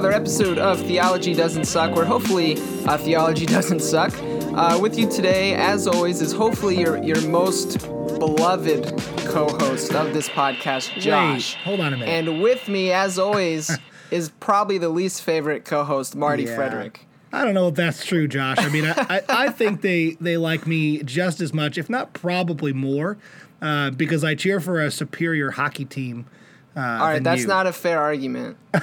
another episode of Theology Doesn't Suck, where hopefully uh, theology doesn't suck. Uh, with you today, as always, is hopefully your your most beloved co-host of this podcast, Josh. Wait, hold on a minute. And with me, as always, is probably the least favorite co-host, Marty Yeah. Frederick. I don't know if that's true, Josh. I mean, I, I, I think they, they like me just as much, if not probably more, uh, because I cheer for a superior hockey team. Uh, All right, that's you. not a fair argument.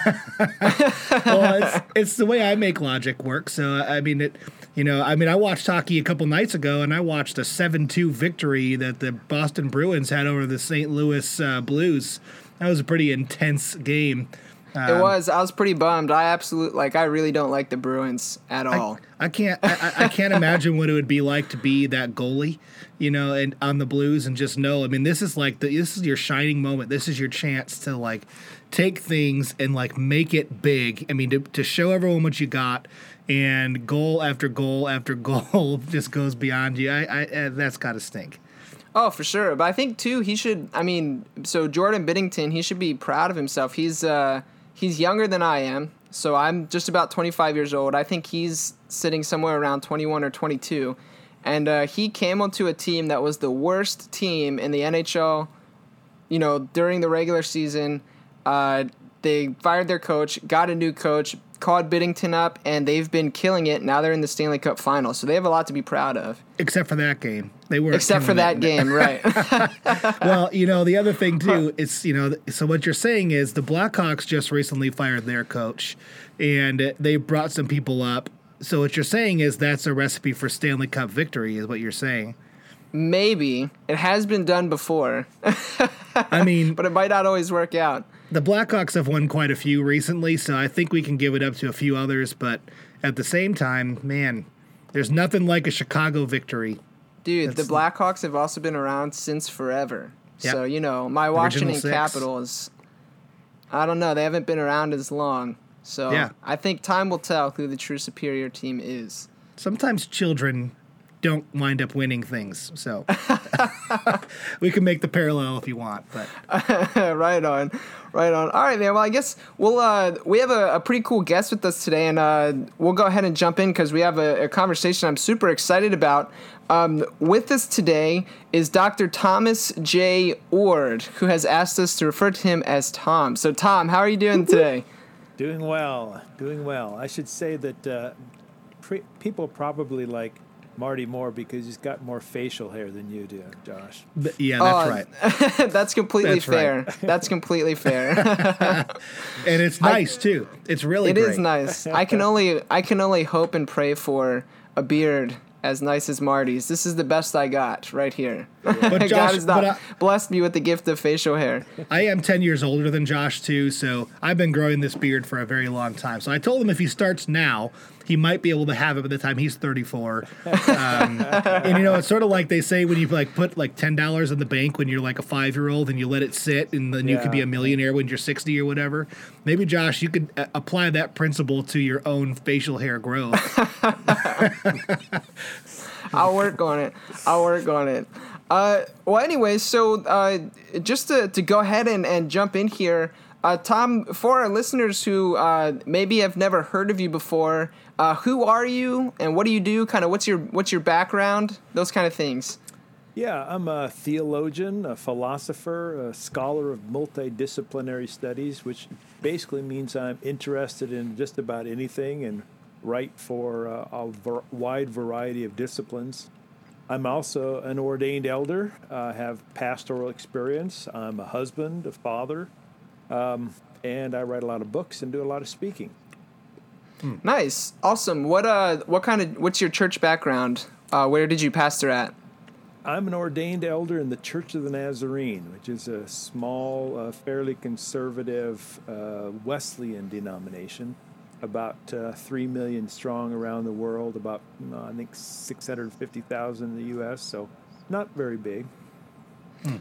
well, it's, it's the way I make logic work. So I mean, it. You know, I mean, I watched hockey a couple nights ago, and I watched a seven-two victory that the Boston Bruins had over the St. Louis uh, Blues. That was a pretty intense game. it was. I was pretty bummed. I absolutely like. I really don't like the Bruins at all. I can't. I, I- I can't imagine what it would be like to be that goalie, you know, and on the Blues, and just know. I mean, this is like the, this is your shining moment. This is your chance to like take things and like make it big. I mean, to, to show everyone what you got, and goal after goal after goal just goes beyond you. I, I uh, that's got to stink. Oh, for sure. But I think too he should I mean, so Jordan Binnington, he should be proud of himself. He's uh he's younger than I am. So I'm just about 25 years old. I think he's sitting somewhere around 21 or 22. And uh, he came onto a team that was the worst team in the NHL, you know, during the regular season. Uh, they fired their coach, got a new coach, called Binnington up, and they've been killing it. Now they're in the Stanley Cup final. So they have a lot to be proud of. Except for that game, they were Except for that game, right. well, you know, the other thing too is, you know, so what you're saying is the Blackhawks just recently fired their coach, and they brought some people up. So what you're saying is that's a recipe for Stanley Cup victory, is what you're saying. Maybe it has been done before, I mean, but it might not always work out. The Blackhawks have won quite a few recently, so I think we can give it up to a few others. But at the same time, man, there's nothing like a Chicago victory. Dude, That's- the Blackhawks have also been around since forever. Yep. So, you know, my Washington. Capitals, I don't know, they haven't been around as long. So, Yeah. I think time will tell who the true superior team is. Sometimes children don't wind up winning things, so we can make the parallel if you want. But right on, right on. All right, man. Well, I guess we'll uh, we have a, a pretty cool guest with us today, and uh, we'll go ahead and jump in because we have a, a conversation I'm super excited about. Um, with us today is Dr. Thomas J. Oord, who has asked us to refer to him as Tom. So, Tom, how are you doing today? Doing well, doing well. I should say that uh, pre- people probably like Marty more because he's got more facial hair than you do, Josh. Th- yeah, that's Oh, right. That's completely That's fair. right. That's completely fair. And it's nice too. It's really It great. is nice. I can only I can only hope and pray for a beard as nice as Marty's. This is the best I got right here. But God Josh, has not but I, blessed me with the gift of facial hair. I am 10 years older than Josh too, so I've been growing this beard for a very long time. So I told him if he starts now, he might be able to have it by the time he's 34. Um, and you know, it's sort of like they say when you like put like $10 in the bank when you're like a 5-year-old and you let it sit and then you could be a millionaire when you're 60 or whatever. Maybe Josh, you could uh, apply that principle to your own facial hair growth. I'll work on it. I'll work on it. Uh, well, anyway, so uh, just to, to go ahead and, and jump in here, uh, Tom, for our listeners who uh, maybe have never heard of you before, uh, who are you and what do you do? Kind of what's your what's your background? Those kind of things. Yeah, I'm a theologian, a philosopher, a scholar of multidisciplinary studies, which basically means I'm interested in just about anything and write for uh, a ver- wide variety of disciplines. I'm also an ordained elder, uh, have pastoral experience. I'm a husband, a father, um, and I write a lot of books and do a lot of speaking. Nice, awesome. What uh, what kind of what's your church background? Uh, where did you pastor at? I'm an ordained elder in the Church of the Nazarene, which is a small, uh, fairly conservative uh, Wesleyan denomination, about uh, 3 million strong around the world, about, uh, I think, 650,000 in the U.S., so not very big.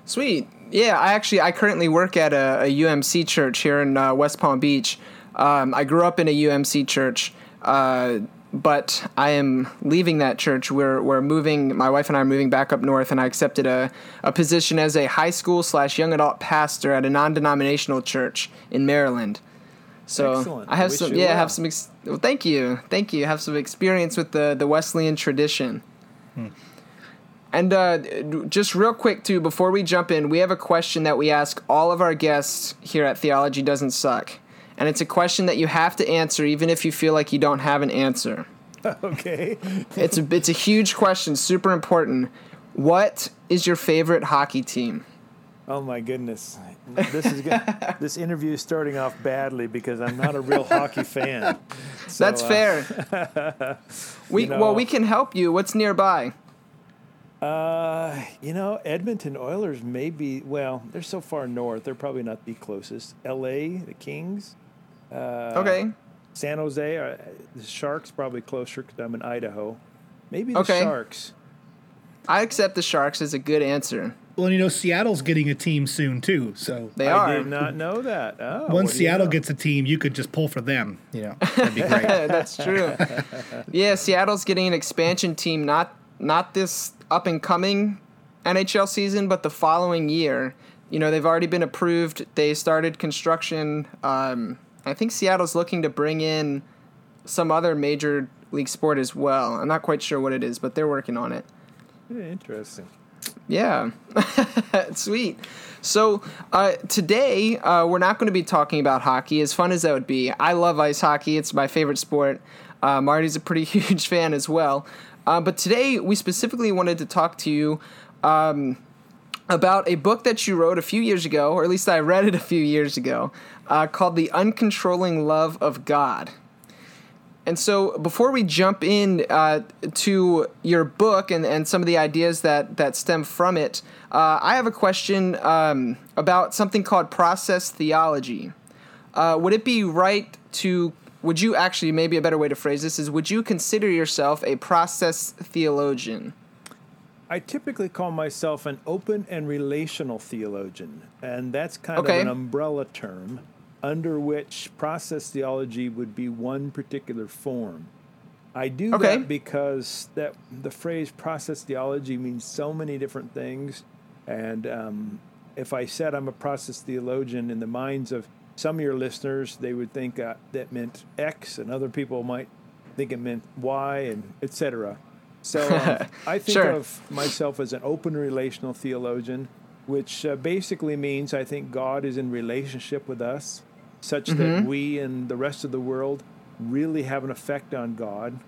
Sweet. Yeah, I actually I currently work at a, a UMC church here in uh, West Palm Beach. Um, I grew up in a UMC church, uh, but I am leaving that church. We're we're moving. My wife and I are moving back up north, and I accepted a, a position as a high school slash young adult pastor at a non denominational church in Maryland. So Excellent. I have Wish some yeah, well. have some. Ex- well, thank you, thank you. Have some experience with the the Wesleyan tradition. And uh, just real quick too, before we jump in, we have a question that we ask all of our guests here at Theology Doesn't Suck, and it's a question that you have to answer, even if you feel like you don't have an answer. okay. It's a it's a huge question, super important. What is your favorite hockey team? Oh my goodness. This is good. this interview is starting off badly because I'm not a real hockey fan. So, That's uh, fair. we you know- well, we can help you. What's nearby? Uh, you know, Edmonton Oilers may be well. They're so far north. They're probably not the closest. L.A. The Kings. Uh, Okay. San Jose. Uh, the Sharks probably closer because I'm in Idaho. Maybe the Okay. Sharks. I accept the Sharks as a good answer. Well, you know, Seattle's getting a team soon too. So They I are. did not know that. Oh, once what do you Seattle know? gets a team, you could just pull for them. You know, that'd be great. That's true. yeah, Seattle's getting an expansion team, not not this up and coming NHL season, but the following year. You know, they've already been approved. They started construction. Um, I think Seattle's looking to bring in some other major league sport as well. I'm not quite sure what it is, but they're working on it. Interesting. Yeah, sweet. So uh, today uh, we're not going to be talking about hockey. As fun as that would be, I love ice hockey. It's my favorite sport. Uh, Marty's a pretty huge fan as well. Uh, but today we specifically wanted to talk to you um, about a book that you wrote a few years ago, or at least I read it a few years ago, uh, called "The Uncontrolling Love of God." And so, before we jump in uh, to your book and, and some of the ideas that, that stem from it, uh, I have a question um, about something called process theology. Uh, would it be right to, would you actually, maybe a better way to phrase this is, would you consider yourself a process theologian? I typically call myself an open and relational theologian, and that's kind Okay. of an umbrella term under which process theology would be one particular form. I do Okay. that because that the phrase process theology means so many different things, and um, if I said I'm a process theologian in the minds of some of your listeners, they would think uh, that meant X, and other people might think it meant Y, and etc. So um, I think Sure. of myself as an open relational theologian, which uh, basically means I think God is in relationship with us, such that we and the rest of the world really have an effect on God.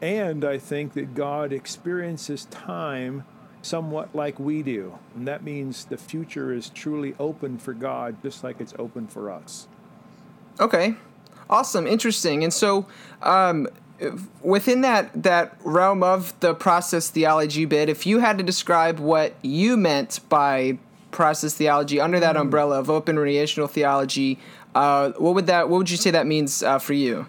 And I think that God experiences time somewhat like we do. And that means the future is truly open for God, just like it's open for us. Okay, awesome, interesting. And so, um, within that that realm of the process theology bit, if you had to describe what you meant by process theology under that umbrella of open relational theology, uh, what would that? What would you say that means uh, for you?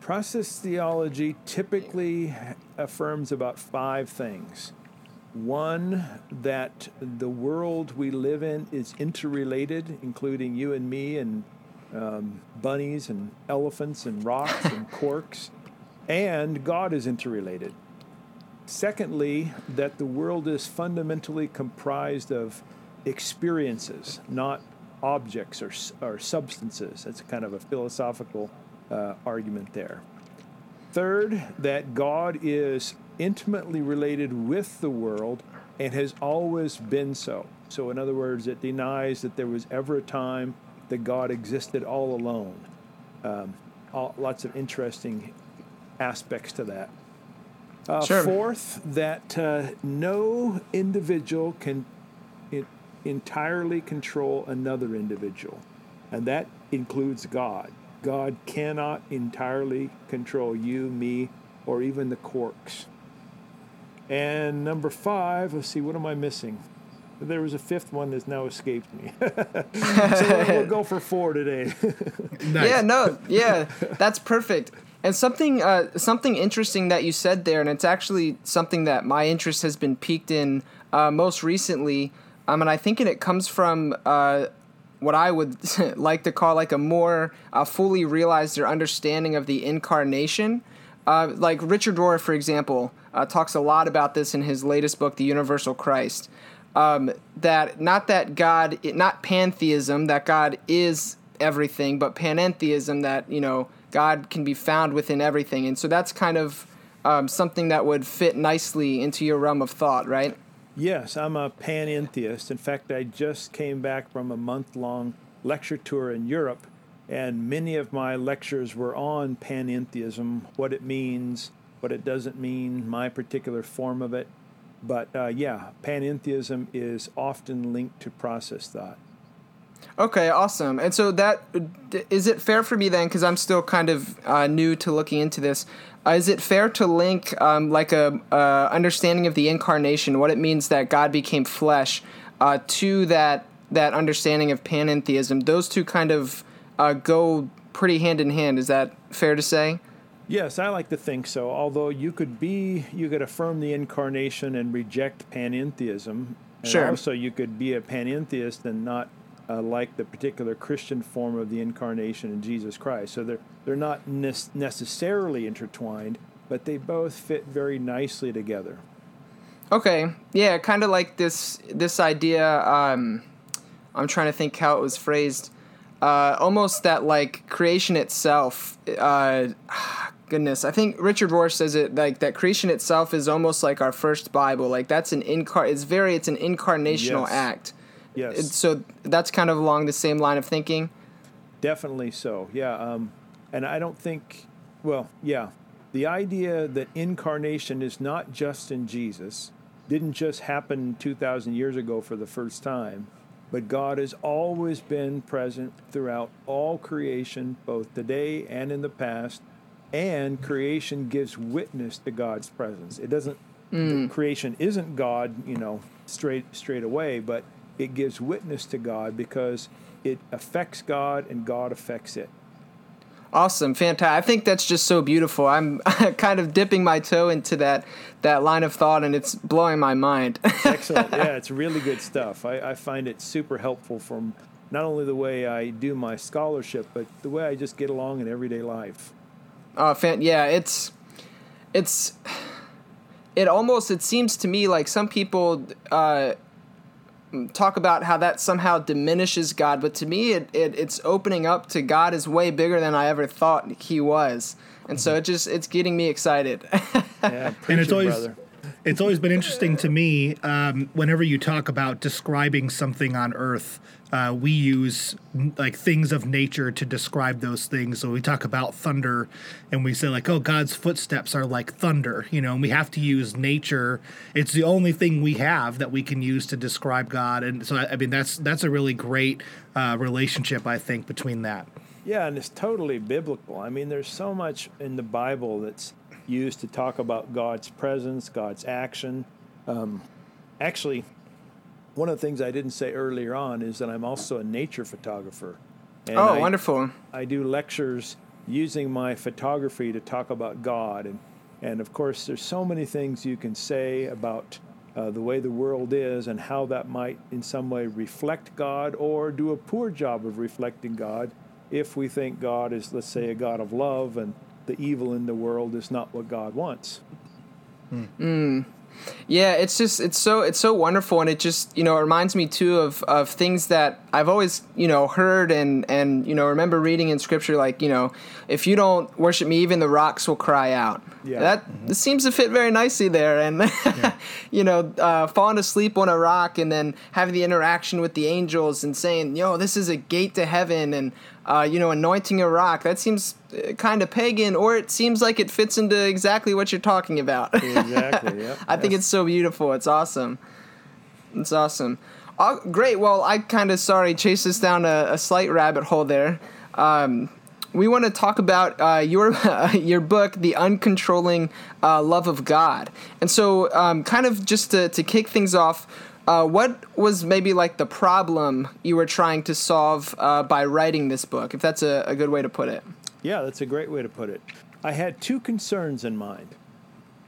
Process theology typically affirms about five things. One, that the world we live in is interrelated, including you and me, and um, bunnies, and elephants, and rocks, and corks, and God is interrelated. Secondly, that the world is fundamentally comprised of experiences, not objects or, or substances. That's kind of a philosophical uh, argument there. Third, that God is intimately related with the world and has always been so. So, in other words, it denies that there was ever a time that God existed all alone. Um, all, lots of interesting aspects to that. Uh, Sure. Fourth, that uh, no individual can entirely control another individual, and that includes God. God cannot entirely control you, me, or even the corks. And number five, let's see, what am I missing? There was a fifth one that's now escaped me. so we'll, we'll go for four today. Nice. Yeah, no, yeah, that's perfect. And something, uh, something interesting that you said there, and it's actually something that my interest has been piqued in uh, most recently. Um, and I think it comes from uh, what I would like to call like a more uh, fully realized or understanding of the incarnation. Uh, like Richard Rohr, for example, uh, talks a lot about this in his latest book, The Universal Christ. Um, that not that God, not pantheism, that God is everything, but panentheism, that you know God can be found within everything, and so that's kind of um, something that would fit nicely into your realm of thought, right? Yes, I'm a panentheist. In fact, I just came back from a month long lecture tour in Europe, and many of my lectures were on panentheism, what it means, what it doesn't mean, my particular form of it. But uh, yeah, panentheism is often linked to process thought. Okay, awesome. And so that is it fair for me then, because I'm still kind of uh, new to looking into this. Uh, is it fair to link um, like a uh, understanding of the incarnation, what it means that God became flesh, uh, to that that understanding of panentheism? Those two kind of uh, go pretty hand in hand. Is that fair to say? Yes, I like to think so. Although you could be, you could affirm the incarnation and reject panentheism. And Sure. Also, you could be a panentheist and not uh, like the particular Christian form of the incarnation in Jesus Christ. So they're they're not ne- necessarily intertwined, but they both fit very nicely together. Okay, yeah, kind of like this this idea. Um, I'm trying to think how it was phrased. Uh, almost that like creation itself. Uh, goodness, I think Richard Rohr says it like that. Creation itself is almost like our first Bible. Like that's an incar. It's very. It's an incarnational Yes. act. Yes. So that's kind of along the same line of thinking. Definitely so. Yeah. Um, and I don't think, well, yeah, the idea that incarnation is not just in Jesus, didn't just happen 2,000 years ago for the first time, but God has always been present throughout all creation, both today and in the past. And creation gives witness to God's presence. It doesn't, the creation isn't God, you know, straight, straight away, but it gives witness to God because it affects God and God affects it. Awesome, fantastic. I think that's just so beautiful. I'm kind of dipping my toe into that that line of thought, and it's blowing my mind. Excellent. yeah, it's really good stuff. I, I find it super helpful from not only the way I do my scholarship, but the way I just get along in everyday life. Oh, fan- yeah, it's it's it almost it seems to me like some people uh, talk about how that somehow diminishes God, but to me it, it it's opening up to God is way bigger than I ever thought He was, and so mm-hmm. it just it's getting me excited. Yeah, and it's always brother. It's always been interesting to me um, whenever you talk about describing something on earth uh, we use like things of nature to describe those things. So we talk about thunder and we say like oh god's footsteps are like thunder you know and we have to use nature. It's the only thing we have that we can use to describe god. And so i, mean that's that's a really great uh, relationship i think between that. Yeah, and it's totally biblical. I mean, there's so much in the Bible that's used to talk about God's presence, God's action. Um, actually, one of the things I didn't say earlier on is that I'm also a nature photographer. And oh, I- wonderful! I do lectures using my photography to talk about God, and and of course, there's so many things you can say about uh, the way the world is and how that might, in some way, reflect God or do a poor job of reflecting God, if we think God is, let's say, a God of love and the evil in the world is not what God wants. Yeah, it's just it's so it's so wonderful, and it just you know it reminds me too of of things that I've always you know heard and and you know remember reading in scripture like you know if you don't worship me, even the rocks will cry out. Yeah. that this seems to fit very nicely there, and you know uh, falling asleep on a rock and then having the interaction with the angels and saying yo this is a gate to heaven and uh, you know anointing a rock that seems kind of pagan or it seems like it fits into exactly what you're talking about. Exactly. Yeah. I think it's so beautiful. It's awesome. It's awesome. Oh, great. Well, I kind of sorry chased us down a, a slight rabbit hole there. Um, we want to talk about uh, your your book, The Uncontrolling uh, Love of God. And so, um, kind of just to, to kick things off, uh, what was maybe like the problem you were trying to solve uh, by writing this book, if that's a, a good way to put it? Yeah, that's a great way to put it. I had two concerns in mind.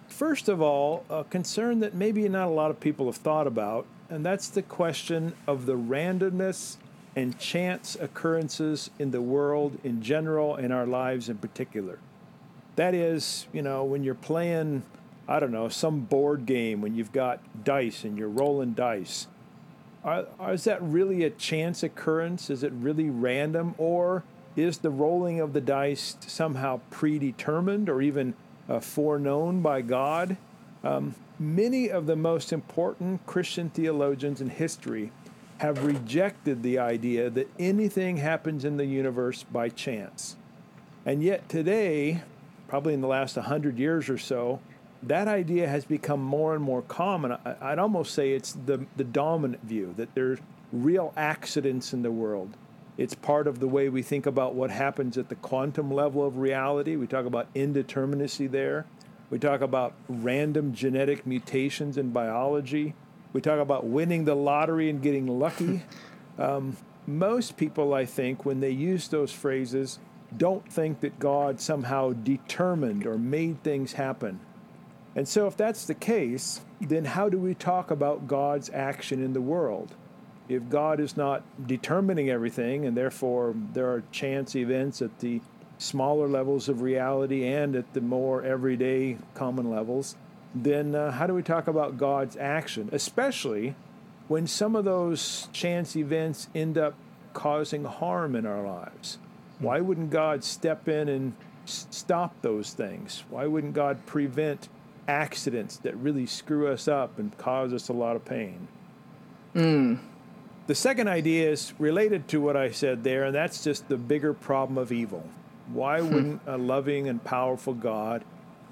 First of all, a concern that maybe not a lot of people have thought about, and that's the question of the randomness and chance occurrences in the world in general, in our lives in particular. That is, you know, when you're playing, I don't know, some board game, when you've got dice and you're rolling dice, are, is that really a chance occurrence? Is it really random? Or is the rolling of the dice somehow predetermined or even uh, foreknown by God? Um, many of the most important Christian theologians in history have rejected the idea that anything happens in the universe by chance. And yet, today, probably in the last 100 years or so, that idea has become more and more common. I'd almost say it's the, the dominant view that there's real accidents in the world. It's part of the way we think about what happens at the quantum level of reality. We talk about indeterminacy there. We talk about random genetic mutations in biology. We talk about winning the lottery and getting lucky. Um, most people, I think, when they use those phrases, don't think that God somehow determined or made things happen. And so, if that's the case, then how do we talk about God's action in the world? If God is not determining everything, and therefore there are chance events at the smaller levels of reality and at the more everyday common levels, then uh, how do we talk about God's action, especially when some of those chance events end up causing harm in our lives? Why wouldn't God step in and s- stop those things? Why wouldn't God prevent accidents that really screw us up and cause us a lot of pain? Mm. The second idea is related to what I said there, and that's just the bigger problem of evil. Why hmm. wouldn't a loving and powerful God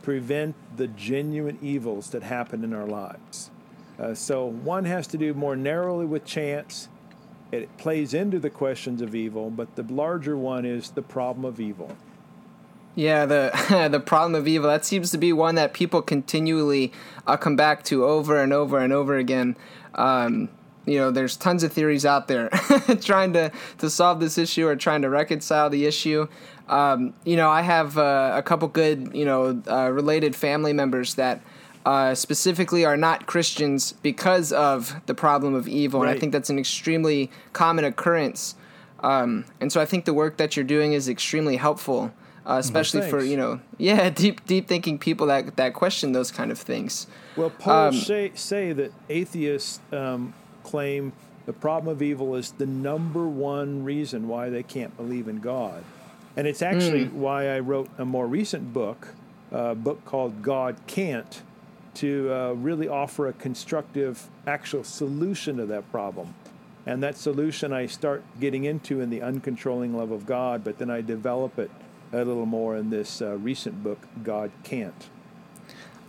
prevent the genuine evils that happen in our lives? Uh, so one has to do more narrowly with chance. It plays into the questions of evil, but the larger one is the problem of evil. Yeah, the the problem of evil that seems to be one that people continually uh, come back to over and over and over again. Um, you know, there's tons of theories out there trying to to solve this issue or trying to reconcile the issue. Um, you know, I have uh, a couple good you know uh, related family members that. Uh, specifically, are not Christians because of the problem of evil, right. and I think that's an extremely common occurrence. Um, and so, I think the work that you're doing is extremely helpful uh, especially for you know yeah deep deep thinking people that that question those kind of things. Well, polls um, say say that atheists um, claim the problem of evil is the number one reason why they can't believe in God, and it's actually mm. why I wrote a more recent book, a book called God Can't, to uh, really offer a constructive actual solution to that problem. And that solution I start getting into in the uncontrolling love of God, but then I develop it a little more in this uh, recent book, God Can't.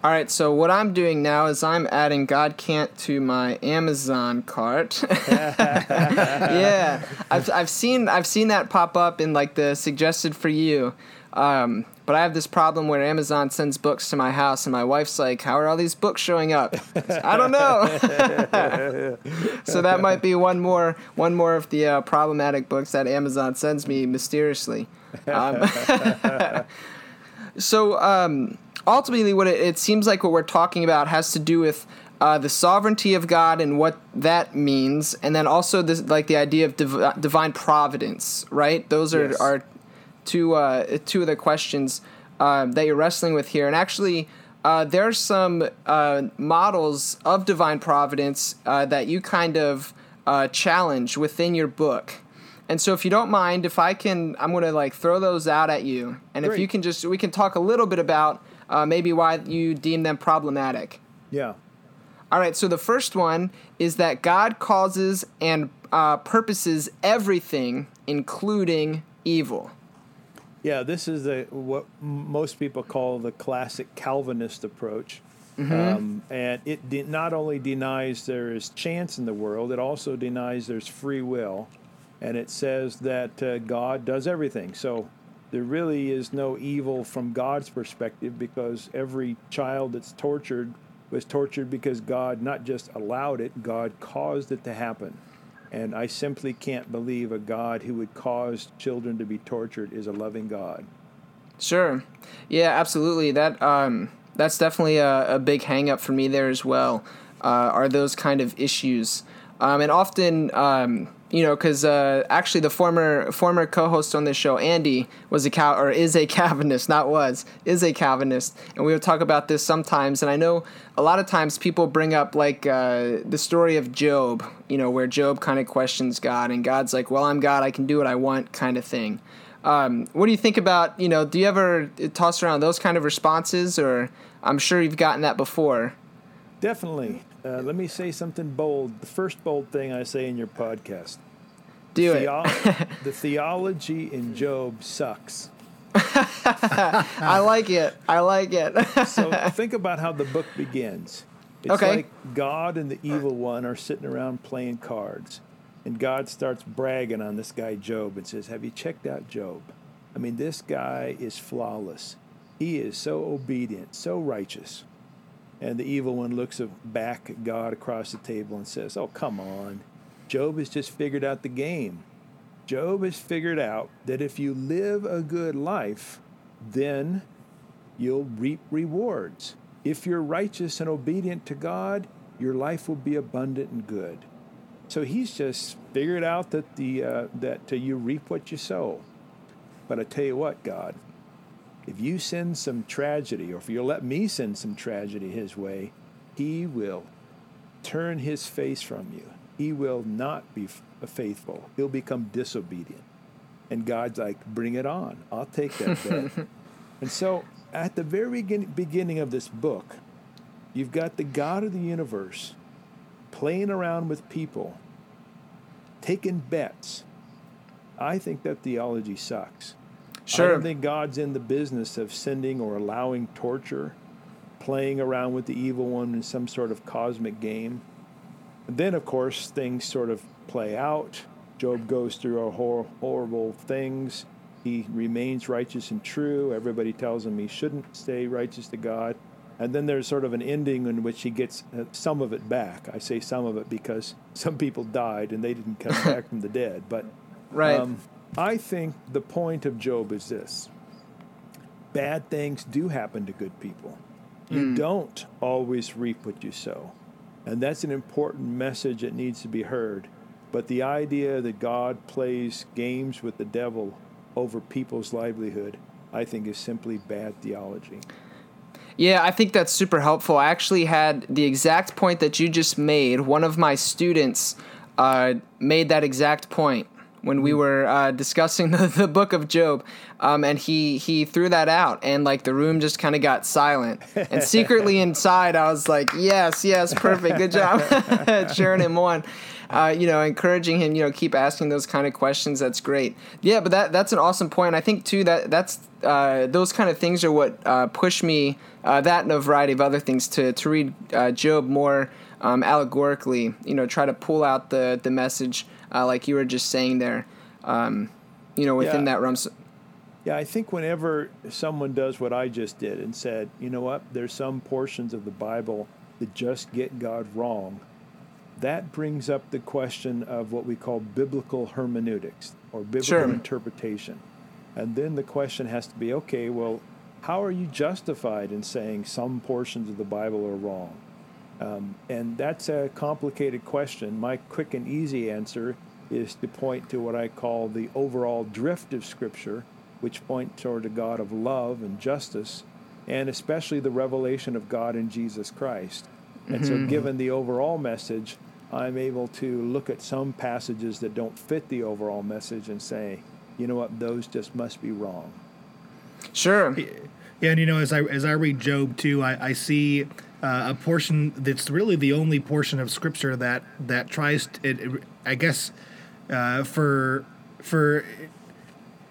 All right, so what I'm doing now is I'm adding God Can't to my Amazon cart. yeah, I've, I've seen I've seen that pop up in like the suggested for you. Um, but I have this problem where Amazon sends books to my house, and my wife's like, "How are all these books showing up?" I don't know. so that might be one more one more of the uh, problematic books that Amazon sends me mysteriously. Um, so um, ultimately, what it, it, seems like what we're talking about has to do with uh, the sovereignty of God and what that means, and then also this, like the idea of div- divine providence. Right? Those are yes. are two uh, two of the questions uh, that you're wrestling with here, and actually. Uh, there are some uh, models of divine providence uh, that you kind of challenge within your book. And so, if you don't mind, if I can, I'm going to like throw those out at you, and Great. if you can just, we can talk a little bit about uh, maybe why you deem them problematic. Yeah. All right. So the first one is that God causes and uh, purposes everything, including evil. Yeah, this is a, what most people call the classic Calvinist approach. Mm-hmm. Um, and it de- not only denies there is chance in the world, it also denies there's free will and it says that uh, God does everything. So there really is no evil from God's perspective because every child that's tortured was tortured because God not just allowed it, God caused it to happen. And I simply can't believe a God who would cause children to be tortured is a loving God. Sure. Yeah, absolutely. That um, that's definitely a, a big hangup for me there as well. uh, are those kind of issues. Um, and often, um, you know, because uh, actually the former former co-host on this show, Andy, was a Cal or is a Calvinist, not was, is a Calvinist, and we would talk about this sometimes. And I know a lot of times people bring up like uh, the story of Job, you know, where Job kind of questions God, and God's like, "Well, I'm God, I can do what I want," kind of thing. Um, what do you think about you know? Do you ever toss around those kind of responses, or I'm sure you've gotten that before? Definitely. Uh, let me say something bold. The first bold thing I say in your podcast. Do Theo- it. the theology in Job sucks. I like it. I like it. So think about how the book begins. It's Okay. like God and the evil one are sitting around playing cards. And God starts bragging on this guy Job and says, Have you checked out Job? I mean, this guy is flawless. He is so obedient, so righteous. And the evil one looks back at God across the table and says, Oh, come on. Job has just figured out the game. Job has figured out that if you live a good life, then you'll reap rewards. If you're righteous and obedient to God, your life will be abundant and good. So he's just figured out that the uh, that uh, you reap what you sow. But I tell you what, God, if you send some tragedy, or if you'll let me send some tragedy his way, he will turn his face from you. He will not be faithful. He'll become disobedient. And God's like, bring it on. I'll take that bet. and so at the very beginning of this book, you've got the God of the universe playing around with people, taking bets. I think that theology sucks. I Sure. don't think God's in the business of sending or allowing torture, playing around with the evil one in some sort of cosmic game. And then, of course, things sort of play out. Job goes through a hor- horrible things. He remains righteous and true. Everybody tells him he shouldn't stay righteous to God. And then there's sort of an ending in which he gets uh, some of it back. I say some of it because some people died and they didn't come back from the dead. But right. um, I think the point of Job is this bad things do happen to good people. You don't always reap what you sow. And that's an important message that needs to be heard. But the idea that God plays games with the devil over people's livelihood, I think, is simply bad theology. Yeah, I think that's super helpful. I actually had the exact point that you just made. One of my students uh, made that exact point when we were uh, discussing the, the book of Job, um, and he he threw that out, and like the room just kind of got silent. And secretly inside, I was like, "Yes, yes, perfect, good job, cheering him on." Uh, you know, encouraging him, you know, keep asking those kind of questions. That's great. Yeah, but that that's an awesome point. I think too that that's uh, those kind of things are what uh, push me uh, that and a variety of other things to to read uh, Job more um, allegorically. You know, try to pull out the the message uh, like you were just saying there. Um, you know, within Yeah. that realm. Yeah, I think whenever someone does what I just did and said, you know what, there's some portions of the Bible that just get God wrong, that brings up the question of what we call biblical hermeneutics or biblical Sure. interpretation. And then the question has to be okay, well, how are you justified in saying some portions of the Bible are wrong? Um, and that's a complicated question. My quick and easy answer is to point to what I call the overall drift of Scripture, which point toward a God of love and justice, and especially the revelation of God in Jesus Christ. And so, given the overall message, I'm able to look at some passages that don't fit the overall message and say, you know what, those just must be wrong. sure. Yeah, and you know, as I as I read Job too, I, I see uh, a portion that's really the only portion of Scripture that that tries. To, it, it- I guess uh, for for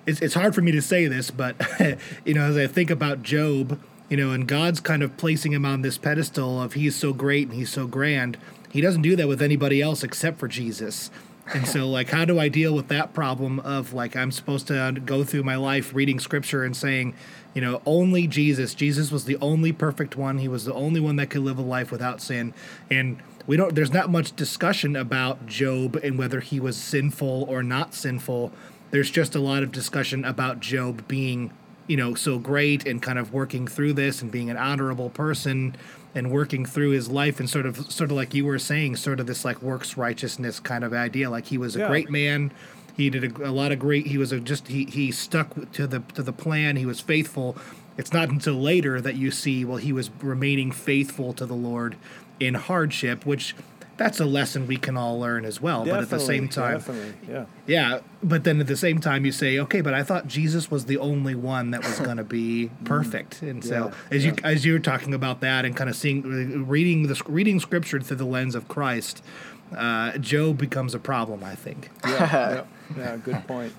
it's it's hard for me to say this, but you know, as I think about Job, you know, and God's kind of placing him on this pedestal of he's so great and he's so grand. He doesn't do that with anybody else except for Jesus. And so, like, how do I deal with that problem of like I'm supposed to go through my life reading scripture and saying, you know, only Jesus. Jesus was the only perfect one. He was the only one that could live a life without sin. And we don't. There's not much discussion about Job and whether he was sinful or not sinful. There's just a lot of discussion about Job being, you know so great and kind of working through this and being an honorable person and working through his life and sort of sort of like you were saying sort of this like works righteousness kind of idea like he was a Yeah. great man he did a, a lot of great he was a just he he stuck to the to the plan he was faithful it's not until later that you see well he was remaining faithful to the lord in hardship which that's a lesson we can all learn as well but at the same time definitely, yeah. yeah, but then at the same time, you say, okay, but I thought Jesus was the only one that was going to be mm, perfect. And so, Yeah, as you yeah. as you were talking about that and kind of seeing, uh, reading the reading Scripture through the lens of Christ, uh, Job becomes a problem. I think. Yeah, yeah, yeah, good point.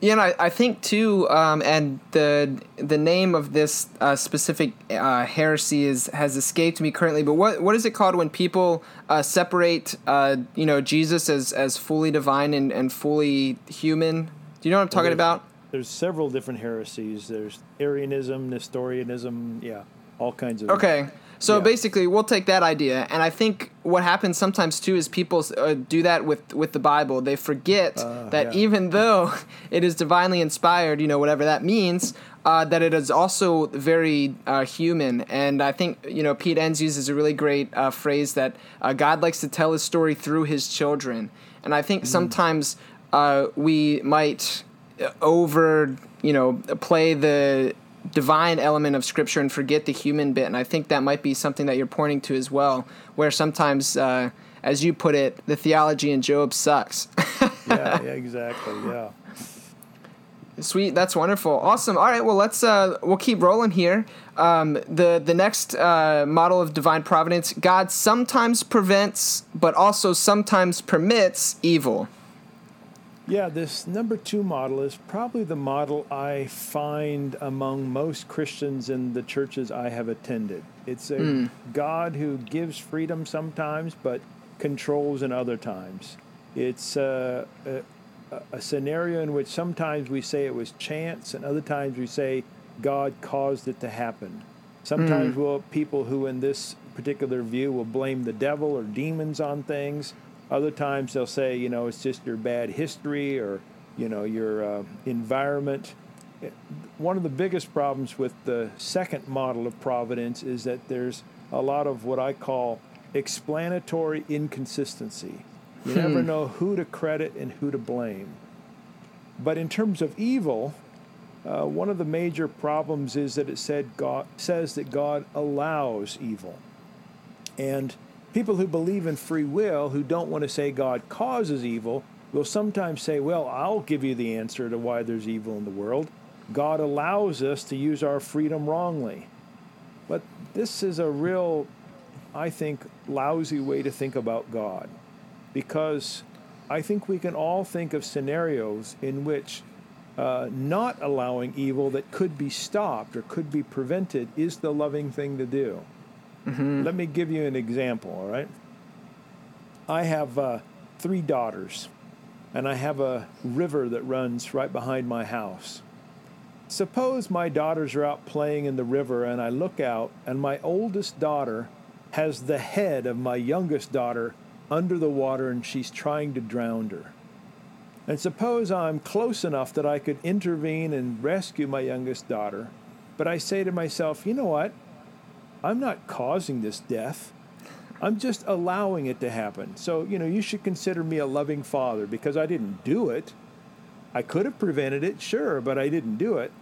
Yeah, and I, I think too, um, and the the name of this uh, specific uh, heresy is has escaped me currently. But what what is it called when people uh, separate, uh, you know, Jesus as as fully divine and, and fully human? Do you know what I'm talking there's- about? There's several different heresies. There's Arianism, Nestorianism, yeah, all kinds of. Okay. So Yeah. basically, we'll take that idea, and I think what happens sometimes too is people uh, do that with with the Bible. They forget Uh, that yeah. even though it is divinely inspired, you know, whatever that means, uh, that it is also very uh, human. And I think you know Pete Enns uses a really great uh, phrase that uh, God likes to tell His story through His children, and I Mm. think sometimes uh, we might over you know play the divine element of scripture and forget the human bit. And i think that might be something that you're pointing to as well where sometimes uh, as you put it the theology in job sucks. Yeah, yeah, exactly. Yeah. sweet that's wonderful. Awesome. All right well let's uh, we'll keep rolling here. Um, the the next uh, model of divine providence god sometimes prevents but also sometimes permits evil Yeah, this number two model is probably the model I find among most Christians in the churches I have attended. It's a God who gives freedom sometimes, but controls in other times. It's uh, a, a scenario in which sometimes we say it was chance, and other times we say God caused it to happen. Sometimes we'll people who, in this particular view, will blame the devil or demons on things. Other times they'll say, you know, it's just your bad history or, you know, your uh, environment. One of the biggest problems with the second model of providence is that there's a lot of what I call explanatory inconsistency. You never know who to credit and who to blame. But in terms of evil, uh, one of the major problems is that it said God says that God allows evil, and people who believe in free will, who don't want to say God causes evil, will sometimes say, "Well, I'll give you the answer to why there's evil in the world. God allows us to use our freedom wrongly." But this is a real, I think, lousy way to think about God, because I think we can all think of scenarios in which uh, not allowing evil that could be stopped or could be prevented is the loving thing to do. Let me give you an example, all right? I have uh, three daughters, and I have a river that runs right behind my house. Suppose my daughters are out playing in the river, and I look out, and my oldest daughter has the head of my youngest daughter under the water, and she's trying to drown her. And suppose I'm close enough that I could intervene and rescue my youngest daughter, but I say to myself, you know what? I'm not causing this death. I'm just allowing it to happen. So, you know, you should consider me a loving father because I didn't do it. I could have prevented it, sure, but I didn't do it.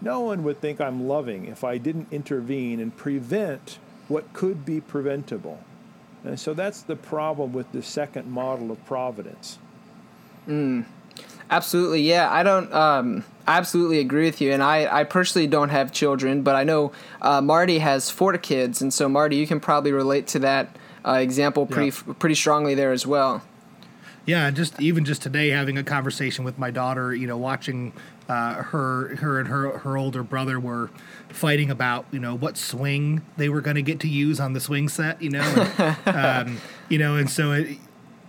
No one would think I'm loving if I didn't intervene and prevent what could be preventable. And so that's the problem with the second model of providence. Hmm. Absolutely, yeah. I don't. Um, I absolutely agree with you, and I, I personally don't have children, but I know uh, Marty has four kids, and so Marty, you can probably relate to that uh, example pretty pretty strongly there as well. Yeah, and just even just today, having a conversation with my daughter, you know, watching uh, her, her and her her older brother were fighting about, you know, what swing they were going to get to use on the swing set, you know, and, um, you know, and so it,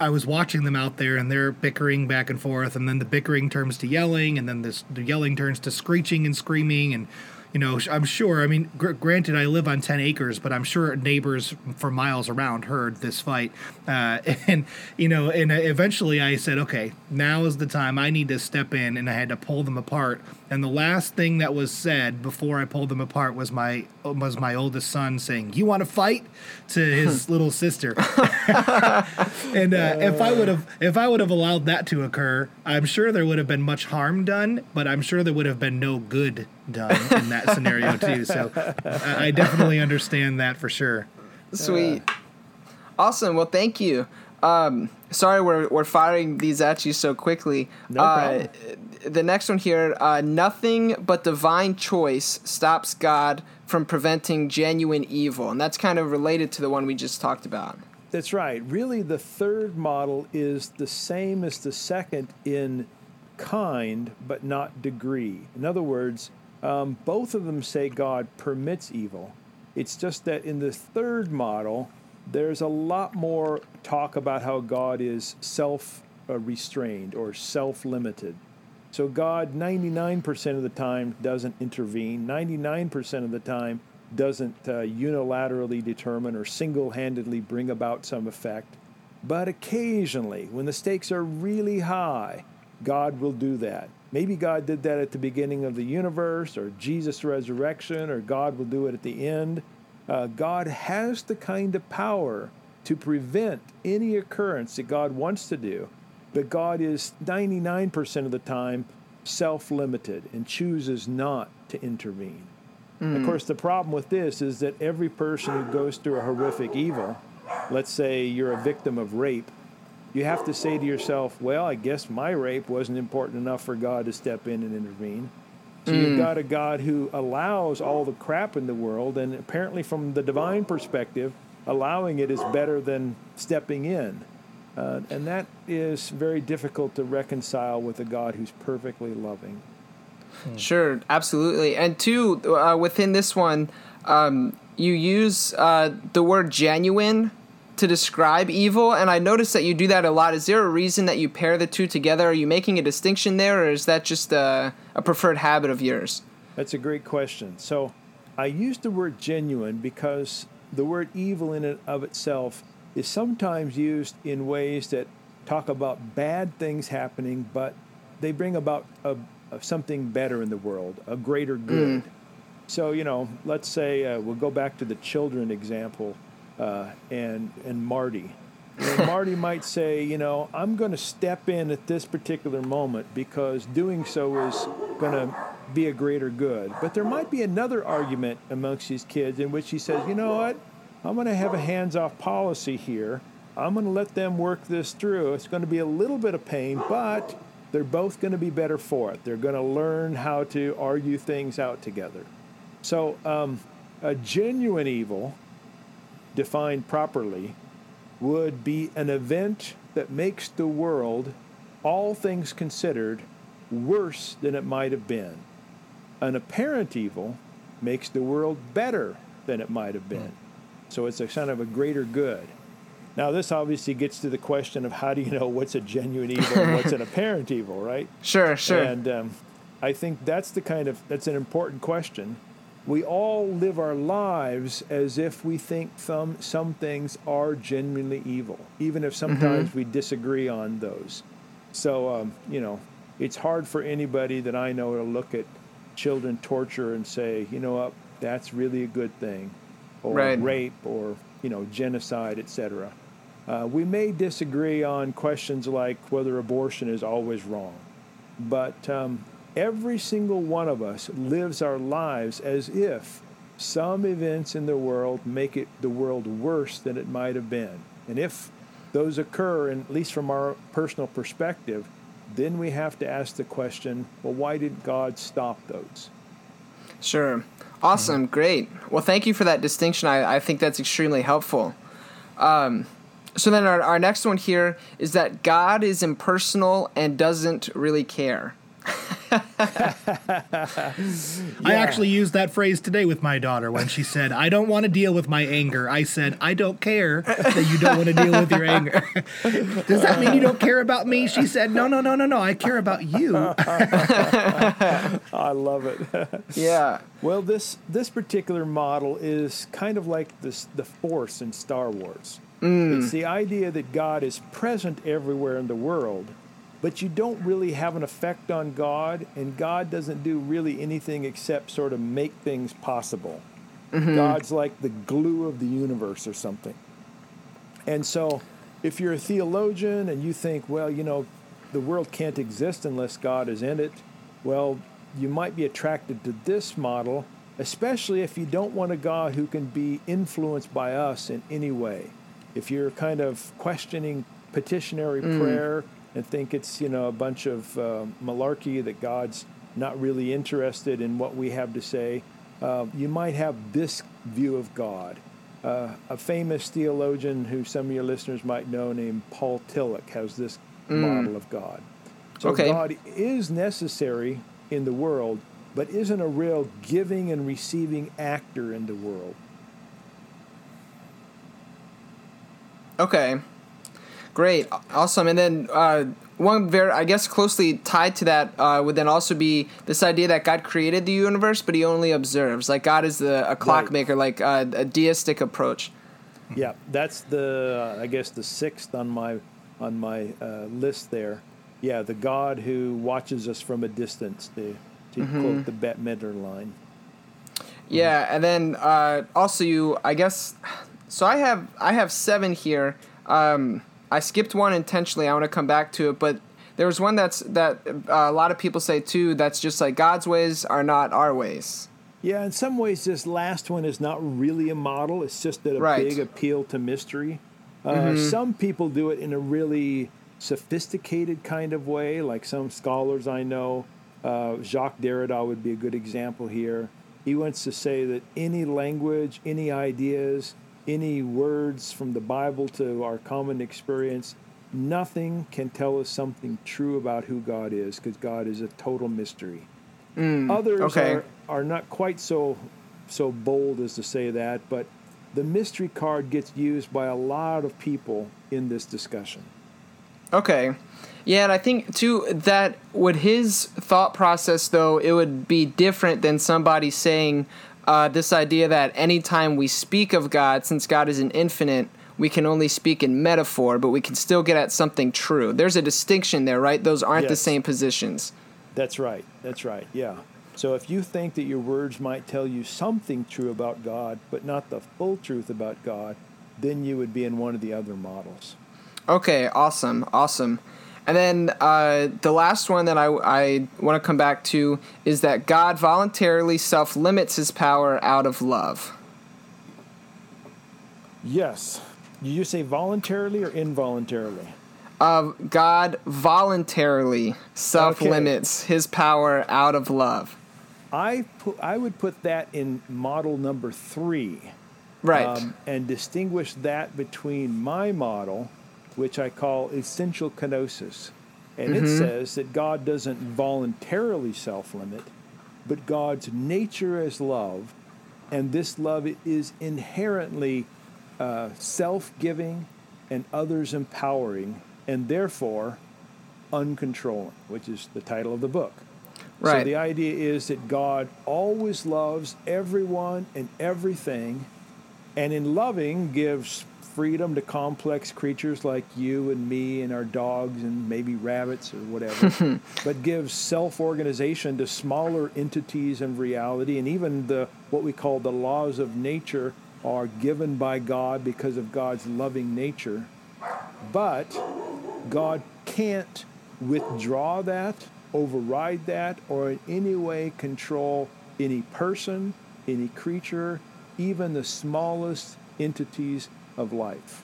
I was watching them out there, and they're bickering back and forth, and then the bickering turns to yelling, and then this the yelling turns to screeching and screaming, and you know, I'm sure. I mean, gr- granted, I live on ten acres, but I'm sure neighbors for miles around heard this fight, uh, and you know, and eventually I said, okay, now is the time. I need to step in, and I had to pull them apart. And the last thing that was said before I pulled them apart was my was my oldest son saying, "You want to fight?" to his little sister. and uh, if I would have if I would have allowed that to occur, I'm sure there would have been much harm done, but I'm sure there would have been no good done in that scenario too. So I, I definitely understand that for sure. Sweet. Awesome. Well, thank you. Um, sorry, we're we're firing these at you so quickly. No uh. The next one here: uh, nothing but divine choice stops God from preventing genuine evil, and that's kind of related to the one we just talked about. That's right. Really, the third model is the same as the second in kind, but not degree. In other words, um, both of them say God permits evil. It's just that in the third model, there's a lot more talk about how God is self restrained or self limited. So God, 99% of the time, doesn't intervene, 99% of the time, doesn't uh, unilaterally determine or single handedly bring about some effect. But occasionally, when the stakes are really high, God will do that. Maybe God did that at the beginning of the universe, or Jesus' resurrection, or God will do it at the end. Uh, God has the kind of power to prevent any occurrence that God wants to do, but God is 99% of the time self limited and chooses not to intervene. Of hmm. course, the problem with this is that every person who goes through a horrific evil, let's say you're a victim of rape, you have to say to yourself, well, I guess my rape wasn't important enough for God to step in and intervene. So you've hmm. got a God who allows all the crap in the world, and apparently, from the divine perspective, allowing it is better than stepping in. Uh, and that is very difficult to reconcile with a God who's perfectly loving. Sure, absolutely. And two, uh, within this one, um, you use uh, the word genuine to describe evil, and I noticed that you do that a lot. Is there a reason that you pair the two together? Are you making a distinction there, or is that just a, a preferred habit of yours? That's a great question. So I use the word genuine because the word evil in and of itself is sometimes used in ways that talk about bad things happening, but they bring about a, a something better in the world, a greater good. So, you know, let's say uh, we'll go back to the children example uh, and, and Marty. Know, Marty might say, you know, I'm going to step in at this particular moment because doing so is going to be a greater good. But there might be another argument amongst these kids in which he says, you know what? I'm going to have a hands off policy here. I'm going to let them work this through. It's going to be a little bit of pain, but they're both going to be better for it. They're going to learn how to argue things out together. So, um, a genuine evil, defined properly, would be an event that makes the world, all things considered, worse than it might have been. An apparent evil makes the world better than it might have been. So it's a kind of a greater good. Now, this obviously gets to the question of how do you know what's a genuine evil and what's an apparent evil, right? Sure, sure. And um, I think that's the kind of that's an important question. We all live our lives as if we think some some things are genuinely evil, even if sometimes we disagree on those. So um, you know, it's hard for anybody that I know to look at children torture and say, you know what, that's really a good thing, or Right. rape, or you know, genocide, etc. Uh, we may disagree on questions like whether abortion is always wrong, but um, every single one of us lives our lives as if some events in the world make it the world worse than it might have been. And if those occur, and at least from our personal perspective, then we have to ask the question well, why did God stop those? Sure. Awesome. Great. Well, thank you for that distinction. I, I think that's extremely helpful. Um, so then our, our next one here is that God is impersonal and doesn't really care. I actually used that phrase today with my daughter when she said, I don't want to deal with my anger. I said, I don't care that you don't want to deal with your anger. Does that mean you don't care about me? She said, No, no, no, no, no. I care about you. I love it. Yeah. well, this this particular model is kind of like this the Force in Star Wars. Mm. It's the idea that God is present everywhere in the world, but you don't really have an effect on God, and God doesn't do really anything except sort of make things possible. Mm-hmm. God's like the glue of the universe or something. And so, if you're a theologian and you think, well, you know, the world can't exist unless God is in it, well, you might be attracted to this model, especially if you don't want a God who can be influenced by us in any way. If you're kind of questioning petitionary mm. prayer and think it's, you know, a bunch of uh, malarkey that God's not really interested in what we have to say, uh, you might have this view of God. Uh, a famous theologian who some of your listeners might know named Paul Tillich has this model of God. So Okay. God is necessary in the world, but isn't a real giving and receiving actor in the world. Okay. Great. Awesome. And then uh, one very, I guess, closely tied to that uh, would then also be this idea that God created the universe, but He only observes. Like God is the a clockmaker, like uh, a deistic approach. Yeah, that's the uh, I guess the sixth on my on my uh, list there. Yeah, the God who watches us from a distance. To, to quote the Bette Midler line. Yeah, and then uh, also you, I guess. So I have I have seven here. Um, I skipped one intentionally. I want to come back to it, but there was one that's that uh, a lot of people say too. That's just like God's ways are not our ways. Yeah, in some ways, this last one is not really a model. It's just that a Right. big appeal to mystery. Uh, Some people do it in a really sophisticated kind of way, like some scholars I know. Uh, Jacques Derrida would be a good example here. He wants to say that any language, any ideas, any words from the Bible to our common experience, nothing can tell us something true about who God is, because God is a total mystery. Mm, Others okay. are, are not quite so so bold as to say that, but the mystery card gets used by a lot of people in this discussion. Okay. Yeah, and I think too that would his thought process though it would be different than somebody saying uh, this idea that anytime we speak of God, since God is an infinite, we can only speak in metaphor, but we can still get at something true. There's a distinction there, right? Those aren't the same positions. That's right. That's right. Yeah. So if you think that your words might tell you something true about God, but not the full truth about God, then you would be in one of the other models. Okay, awesome, awesome. And then uh, the last one that I, I want to come back to is that God voluntarily self limits his power out of love. Yes. Do you say voluntarily or involuntarily? Uh, God voluntarily self limits his power out of love. I put, I would put that in model number three. Right. um, and distinguish that between my model, which I call essential kenosis. And it says that God doesn't voluntarily self limit, but God's nature is love, and this love is inherently uh, self giving and others empowering, and therefore uncontrolling, which is the title of the book. Right. So the idea is that God always loves everyone and everything, and in loving gives freedom to complex creatures like you and me and our dogs and maybe rabbits or whatever, but gives self-organization to smaller entities and reality, and even the what we call the laws of nature are given by God because of God's loving nature. But God can't withdraw that, override that, or in any way control any person, any creature, even the smallest entities of life.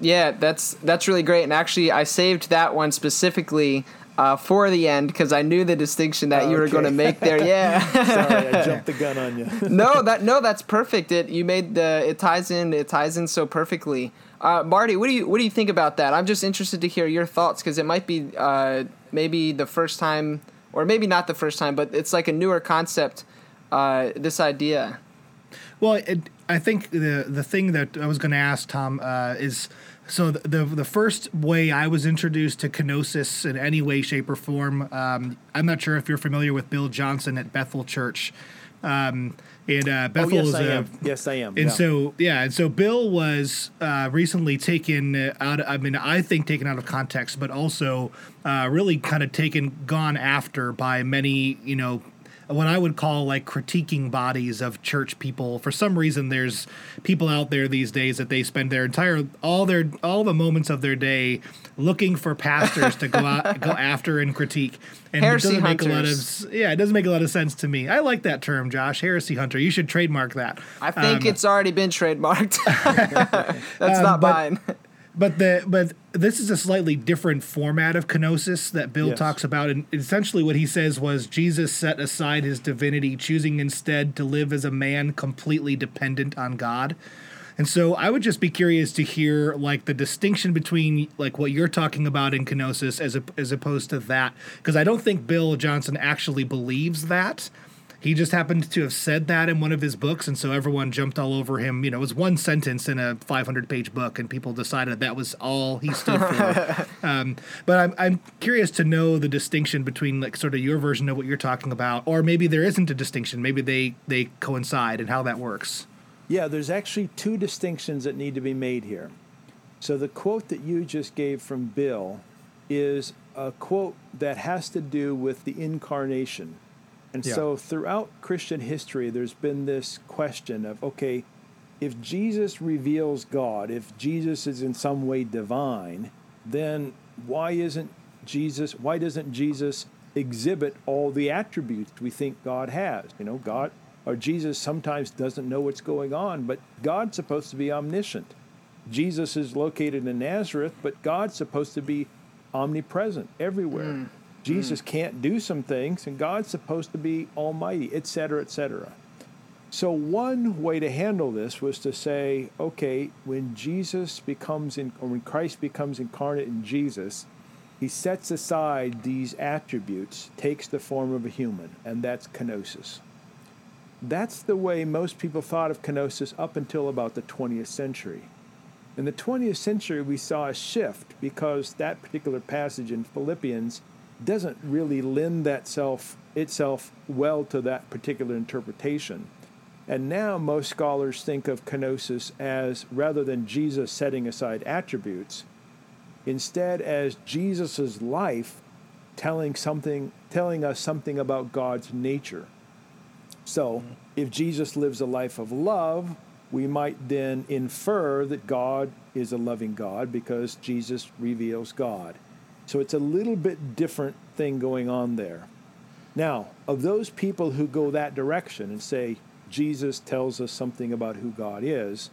Yeah, that's that's really great. And actually, I saved that one specifically uh, for the end because I knew the distinction that you were Okay. going to make there. Yeah. Sorry, I jumped the gun on you. no, that no, that's perfect. It you made the it ties in it ties in so perfectly. Uh, Marty, what do you what do you think about that? I'm just interested to hear your thoughts because it might be uh, maybe the first time or maybe not the first time, but it's like a newer concept. Uh, this idea. Well, it, I think the the thing that I was going to ask Tom uh, is so the, the, the first way I was introduced to kenosis in any way, shape, or form. Um, I'm not sure if you're familiar with Bill Johnson at Bethel Church. Um, and uh, Bethel oh, yes, is I a, am. Yes, I am. and yeah. so yeah, and so Bill was uh, recently taken out. I mean, I think taken out of context, but also uh, really kind of taken gone after by many, you know, what I would call like critiquing bodies of church people. For some reason, there's people out there these days that they spend their entire all their all the moments of their day looking for pastors to go out go after and critique. And Heresy it doesn't make a lot hunters. of yeah, it doesn't make a lot of sense to me. I like that term, Josh, heresy hunter. You should trademark that. I think Um, it's already been trademarked. That's Um, not but- mine. But the but this is a slightly different format of kenosis that Bill Yes. talks about, and essentially what he says was Jesus set aside his divinity, choosing instead to live as a man completely dependent on God. And so I would just be curious to hear like the distinction between like what you're talking about in kenosis as a, as opposed to that, because I don't think Bill Johnson actually believes that. He just happened to have said that in one of his books, and so everyone jumped all over him. You know, it was one sentence in a 500 page book, and people decided that was all he stood for. um, but I'm, I'm curious to know the distinction between like sort of your version of what you're talking about, or maybe there isn't a distinction. Maybe they they coincide, and how that works. Yeah, there's actually two distinctions that need to be made here. So the quote that you just gave from Bill is a quote that has to do with the incarnation. And Yeah. so throughout Christian history, there's been this question of okay, if Jesus reveals God, if Jesus is in some way divine, then why isn't Jesus, why doesn't Jesus exhibit all the attributes we think God has? You know, God or Jesus sometimes doesn't know what's going on, but God's supposed to be omniscient. Jesus is located in Nazareth, but God's supposed to be omnipresent everywhere. Hmm. Jesus hmm. can't do some things, and God's supposed to be almighty, et cetera, et cetera. So, one way to handle this was to say, okay, when Jesus becomes in, or when Christ becomes incarnate in Jesus, he sets aside these attributes, takes the form of a human, and that's kenosis. That's the way most people thought of kenosis up until about the 20th century. In the 20th century, we saw a shift because that particular passage in Philippians doesn't really lend that self, itself well to that particular interpretation. And now most scholars think of kenosis as rather than Jesus setting aside attributes, instead as Jesus' life telling something telling us something about God's nature. So, mm-hmm. if Jesus lives a life of love, we might then infer that God is a loving God because Jesus reveals God. So it's a little bit different thing going on there. Now, of those people who go that direction and say Jesus tells us something about who God is,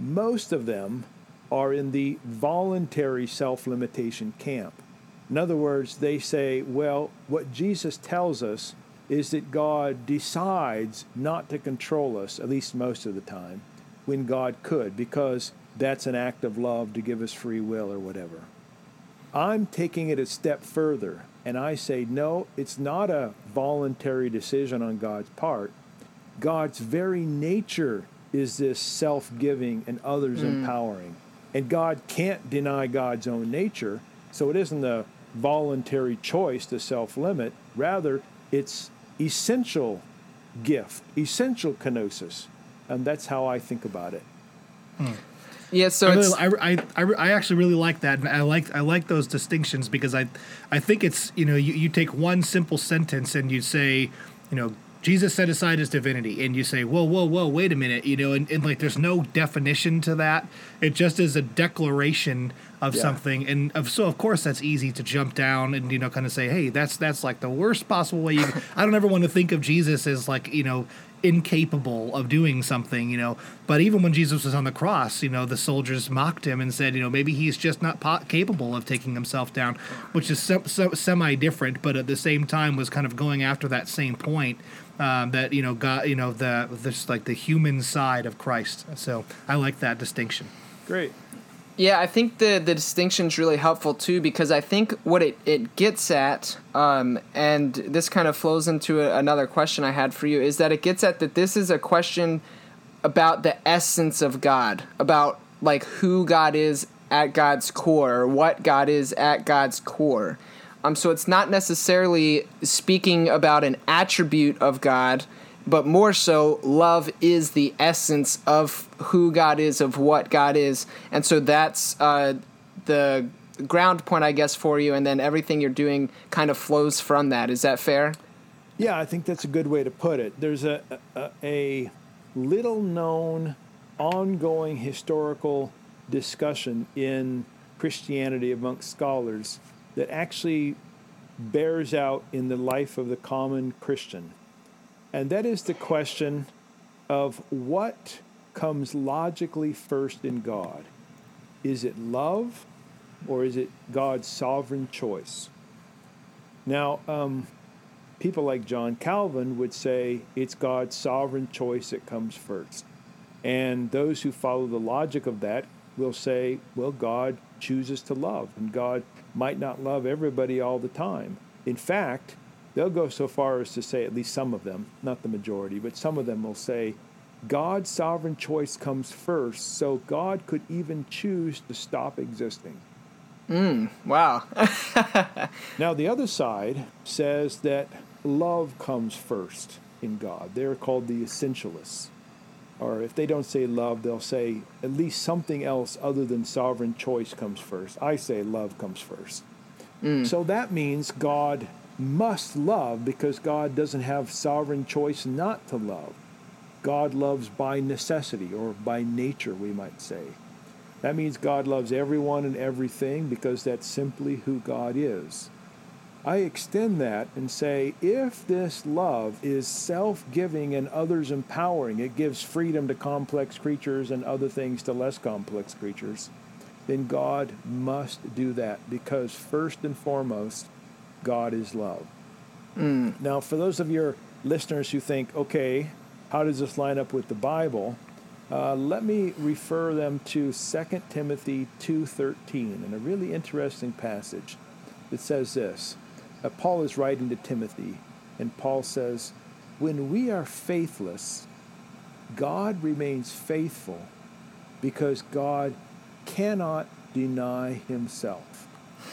most of them are in the voluntary self limitation camp. In other words, they say, well, what Jesus tells us is that God decides not to control us, at least most of the time, when God could, because that's an act of love to give us free will or whatever. I'm taking it a step further, and I say, no, it's not a voluntary decision on God's part. God's very nature is this self giving and others mm. empowering. And God can't deny God's own nature, so it isn't a voluntary choice to self limit. Rather, it's essential gift, essential kenosis. And that's how I think about it. Hmm. Yeah, so I, really, I, I, I, I actually really like that, and I like I like those distinctions because I I think it's you know you, you take one simple sentence and you say you know Jesus set aside his divinity, and you say whoa whoa whoa wait a minute you know and, and like there's no definition to that. It just is a declaration of Yeah. something, and of, so of course that's easy to jump down and you know kind of say hey that's that's like the worst possible way. You, I don't ever want to think of Jesus as like you know incapable of doing something, you know. But even when Jesus was on the cross, you know, the soldiers mocked him and said, you know, maybe he's just not po- capable of taking himself down, which is se- se- semi different, but at the same time was kind of going after that same point um, that you know, God, you know, the this like the human side of Christ. So I like that distinction. Great. Yeah, I think the the distinction is really helpful too because I think what it, it gets at, um, and this kind of flows into a, another question I had for you, is that it gets at that this is a question about the essence of God, about like who God is at God's core, what God is at God's core. Um, so it's not necessarily speaking about an attribute of God, but more so, love is the essence of who God is, of what God is, and so that's uh, the ground point, I guess, for you, and then everything you're doing kind of flows from that. Is that fair? Yeah, I think that's a good way to put it. There's a a, a little known, ongoing historical discussion in Christianity amongst scholars that actually bears out in the life of the common Christian. And that is the question of what comes logically first in God. Is it love or is it God's sovereign choice? Now, um, people like John Calvin would say it's God's sovereign choice that comes first. And those who follow the logic of that will say, well, God chooses to love, and God might not love everybody all the time. In fact, they'll go so far as to say, at least some of them, not the majority, but some of them will say, God's sovereign choice comes first, so God could even choose to stop existing. Mm, wow. now, the other side says that love comes first in God. They're called the essentialists. Or if they don't say love, they'll say at least something else other than sovereign choice comes first. I say love comes first. Mm. So that means God must love because God doesn't have sovereign choice not to love. God loves by necessity or by nature, we might say. That means God loves everyone and everything because that's simply who God is. I extend that and say if this love is self giving and others empowering, it gives freedom to complex creatures and other things to less complex creatures, then God must do that because, first and foremost, God is love. Mm. Now, for those of your listeners who think, okay, how does this line up with the Bible? Uh, let me refer them to 2 Timothy 2.13 and a really interesting passage. It says this, uh, Paul is writing to Timothy, and Paul says, When we are faithless, God remains faithful because God cannot deny himself.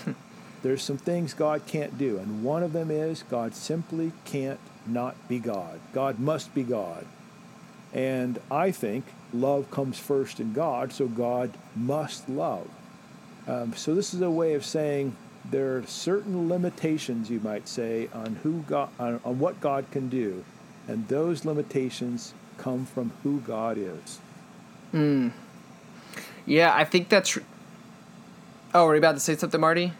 There's some things God can't do, and one of them is God simply can't not be God. God must be God. And I think love comes first in God, so God must love. Um, so this is a way of saying there are certain limitations, you might say, on who God, on, on what God can do, and those limitations come from who God is. Hmm. Yeah, I think that's. Oh, were you about to say something, Marty?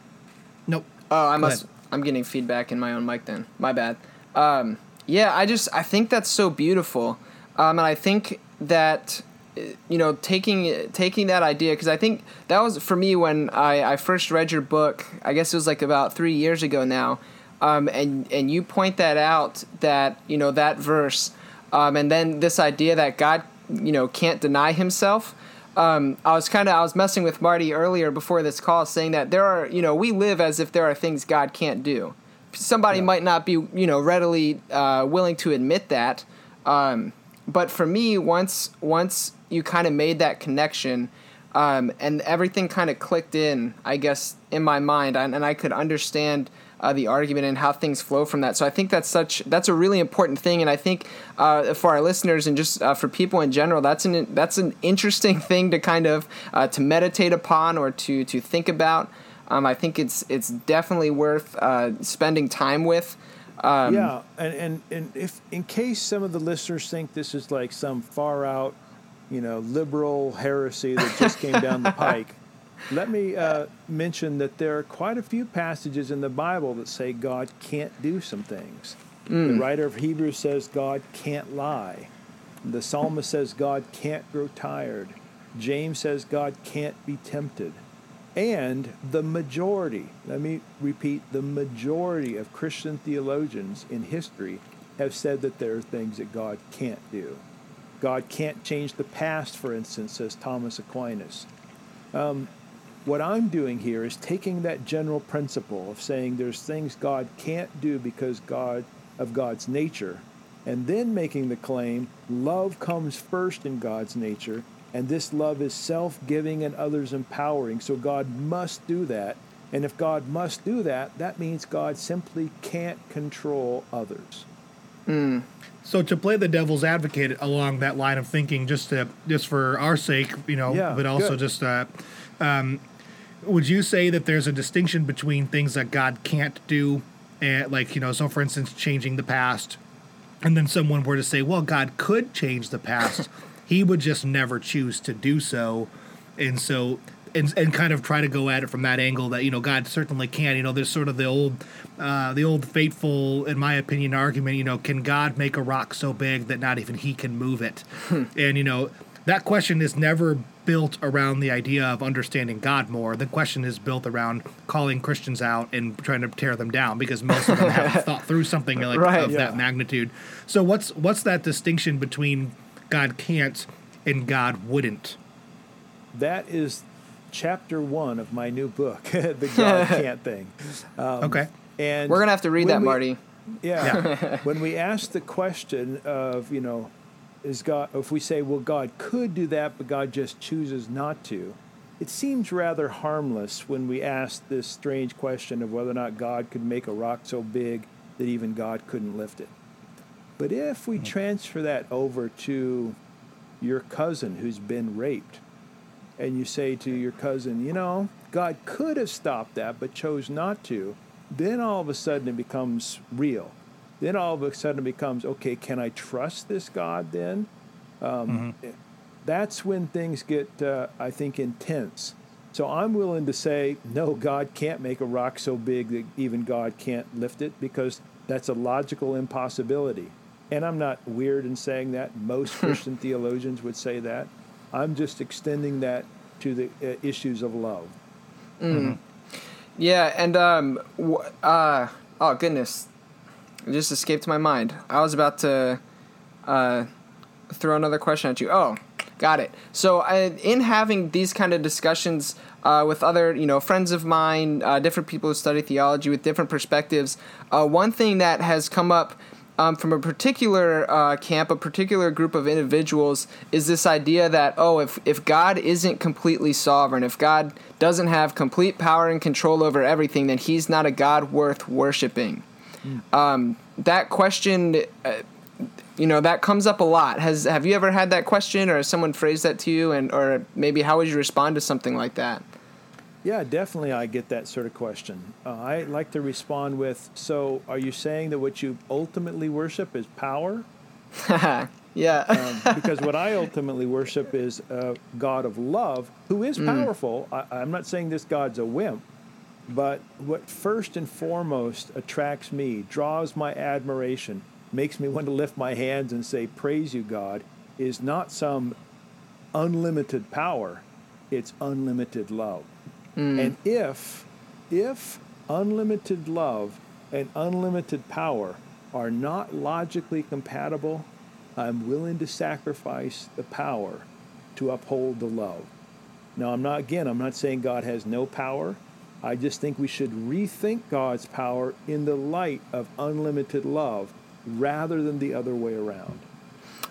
Oh, I must. I'm getting feedback in my own mic. Then my bad. Um, yeah, I just I think that's so beautiful, um, and I think that you know taking taking that idea because I think that was for me when I, I first read your book. I guess it was like about three years ago now, um, and and you point that out that you know that verse, um, and then this idea that God you know can't deny Himself um, I was kind of I was messing with Marty earlier before this call, saying that there are you know we live as if there are things God can't do. Somebody yeah. might not be you know readily uh, willing to admit that, um, but for me, once once you kind of made that connection, um, and everything kind of clicked in, I guess in my mind, and, and I could understand uh, the argument and how things flow from that. So I think that's such that's a really important thing, and I think uh, for our listeners and just uh, for people in general, that's an that's an interesting thing to kind of uh, to meditate upon or to to think about. Um, I think it's it's definitely worth uh, spending time with. Um, yeah, and, and and if in case some of the listeners think this is like some far out, you know, liberal heresy that just came down the pike. Let me uh, mention that there are quite a few passages in the Bible that say God can't do some things. Mm. The writer of Hebrews says God can't lie. The psalmist says God can't grow tired. James says God can't be tempted. And the majority, let me repeat, the majority of Christian theologians in history have said that there are things that God can't do. God can't change the past, for instance, says Thomas Aquinas. Um, what I'm doing here is taking that general principle of saying there's things God can't do because God of God's nature, and then making the claim love comes first in God's nature, and this love is self-giving and others empowering. So God must do that. And if God must do that, that means God simply can't control others. Mm. So to play the devil's advocate along that line of thinking, just to just for our sake, you know, Yeah, but also good. just, uh, um, would you say that there's a distinction between things that God can't do, and like you know, so for instance, changing the past, and then someone were to say, well, God could change the past, He would just never choose to do so, and so. And, and kind of try to go at it from that angle that you know God certainly can. You know there's sort of the old uh, the old fateful in my opinion argument you know can God make a rock so big that not even he can move it? And you know that question is never built around the idea of understanding God more. The question is built around calling Christians out and trying to tear them down because most of them haven't thought through something like Right. of Yeah. that magnitude. So what's what's that distinction between God can't and God wouldn't? That is chapter one of my new book, the God can't thing. Um, Okay. And We're gonna have to read that, we- Marty. Yeah. when we ask the question of, you know, is God, if we say, well, God could do that, but God just chooses not to, it seems rather harmless when we ask this strange question of whether or not God could make a rock so big that even God couldn't lift it. But if we hmm. transfer that over to your cousin who's been raped, and you say to your cousin, you know, God could have stopped that but chose not to, then all of a sudden it becomes real. Then all of a sudden it becomes, okay, can I trust this God then? Um, That's when things get, uh, I think, intense. So I'm willing to say, no, God can't make a rock so big that even God can't lift it because that's a logical impossibility. And I'm not weird in saying that. Most Christian theologians would say that. I'm just extending that to the uh, issues of love. Yeah, and um, w- uh, oh goodness, it just escaped my mind. I was about to uh, throw another question at you. Oh, got it. So, I, in having these kind of discussions uh, with other, you know, friends of mine, uh, different people who study theology with different perspectives, uh, one thing that has come up. Um, from a particular uh, camp, a particular group of individuals, is this idea that oh, if if God isn't completely sovereign, if God doesn't have complete power and control over everything, then He's not a God worth worshiping. Um, that question, uh, you know, that comes up a lot. Has have you ever had that question, or has someone phrased that to you, and or maybe how would you respond to something like that? Yeah, definitely. I get that sort of question. Uh, I like to respond with, "So, are you saying that what you ultimately worship is power?" yeah. Um, because what I ultimately worship is a God of love who is powerful. I, I'm not saying this God's a wimp, but what first and foremost attracts me, draws my admiration, makes me want to lift my hands and say, "Praise you, God," is not some unlimited power; it's unlimited love. Mm. And if if unlimited love and unlimited power are not logically compatible, I'm willing to sacrifice the power to uphold the love. Now, I'm not, again, I'm not saying God has no power. I just think we should rethink God's power in the light of unlimited love rather than the other way around.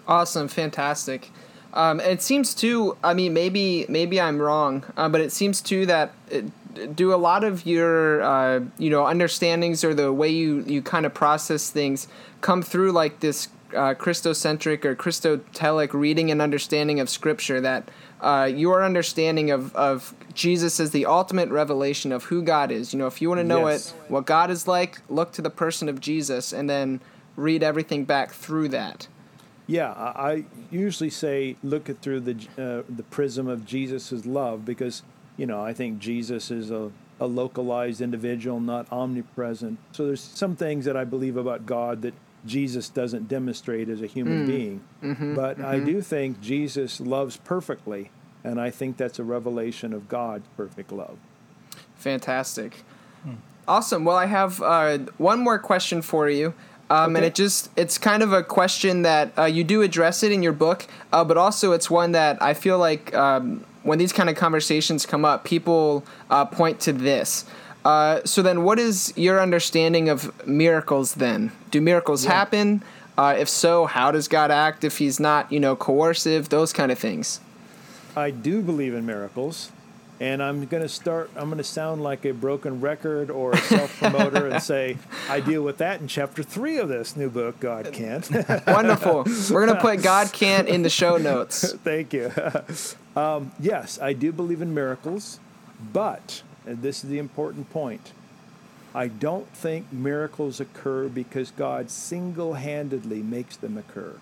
Awesome, fantastic. Um, it seems too. I mean, maybe maybe I'm wrong, uh, but it seems too that it, do a lot of your uh, you know understandings or the way you you kind of process things come through like this uh, Christocentric or Christotelic reading and understanding of Scripture that. Uh, your understanding of, of Jesus as the ultimate revelation of who God is. You know, if you want to know Yes. it, what God is like, look to the person of Jesus and then read everything back through that. Yeah, I usually say look at through the uh, the prism of Jesus' love because you know I think Jesus is a, a localized individual, not omnipresent. So there's some things that I believe about God that Jesus doesn't demonstrate as a human being. but I do think Jesus loves perfectly, and I think that's a revelation of God's perfect love. Fantastic. Awesome. Well, I have uh, one more question for you. Um, And it just, it's kind of a question that uh, you do address it in your book, uh, but also it's one that I feel like um, when these kind of conversations come up, people uh, point to this. Uh, so then, what is your understanding of miracles? Then, do miracles yeah. happen? Uh, if so, how does God act if He's not, you know, coercive? Those kind of things. I do believe in miracles and I'm going to start. I'm going to sound like a broken record or a self promoter and say I deal with that in chapter three of this new book. God can't. Wonderful. We're going to put God can't in the show notes. Thank you. Um, yes, I do believe in miracles, but and this is the important point. I don't think miracles occur because God single handedly makes them occur.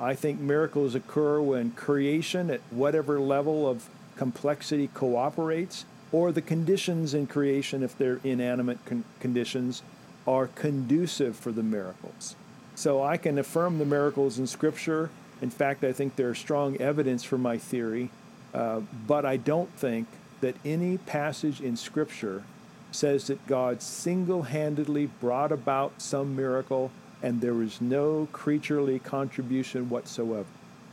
I think miracles occur when creation, at whatever level of complexity cooperates, or the conditions in creation, if they're inanimate con- conditions, are conducive for the miracles. So I can affirm the miracles in Scripture. In fact, I think they're strong evidence for my theory, uh, but I don't think that any passage in Scripture says that God single handedly brought about some miracle and there was no creaturely contribution whatsoever.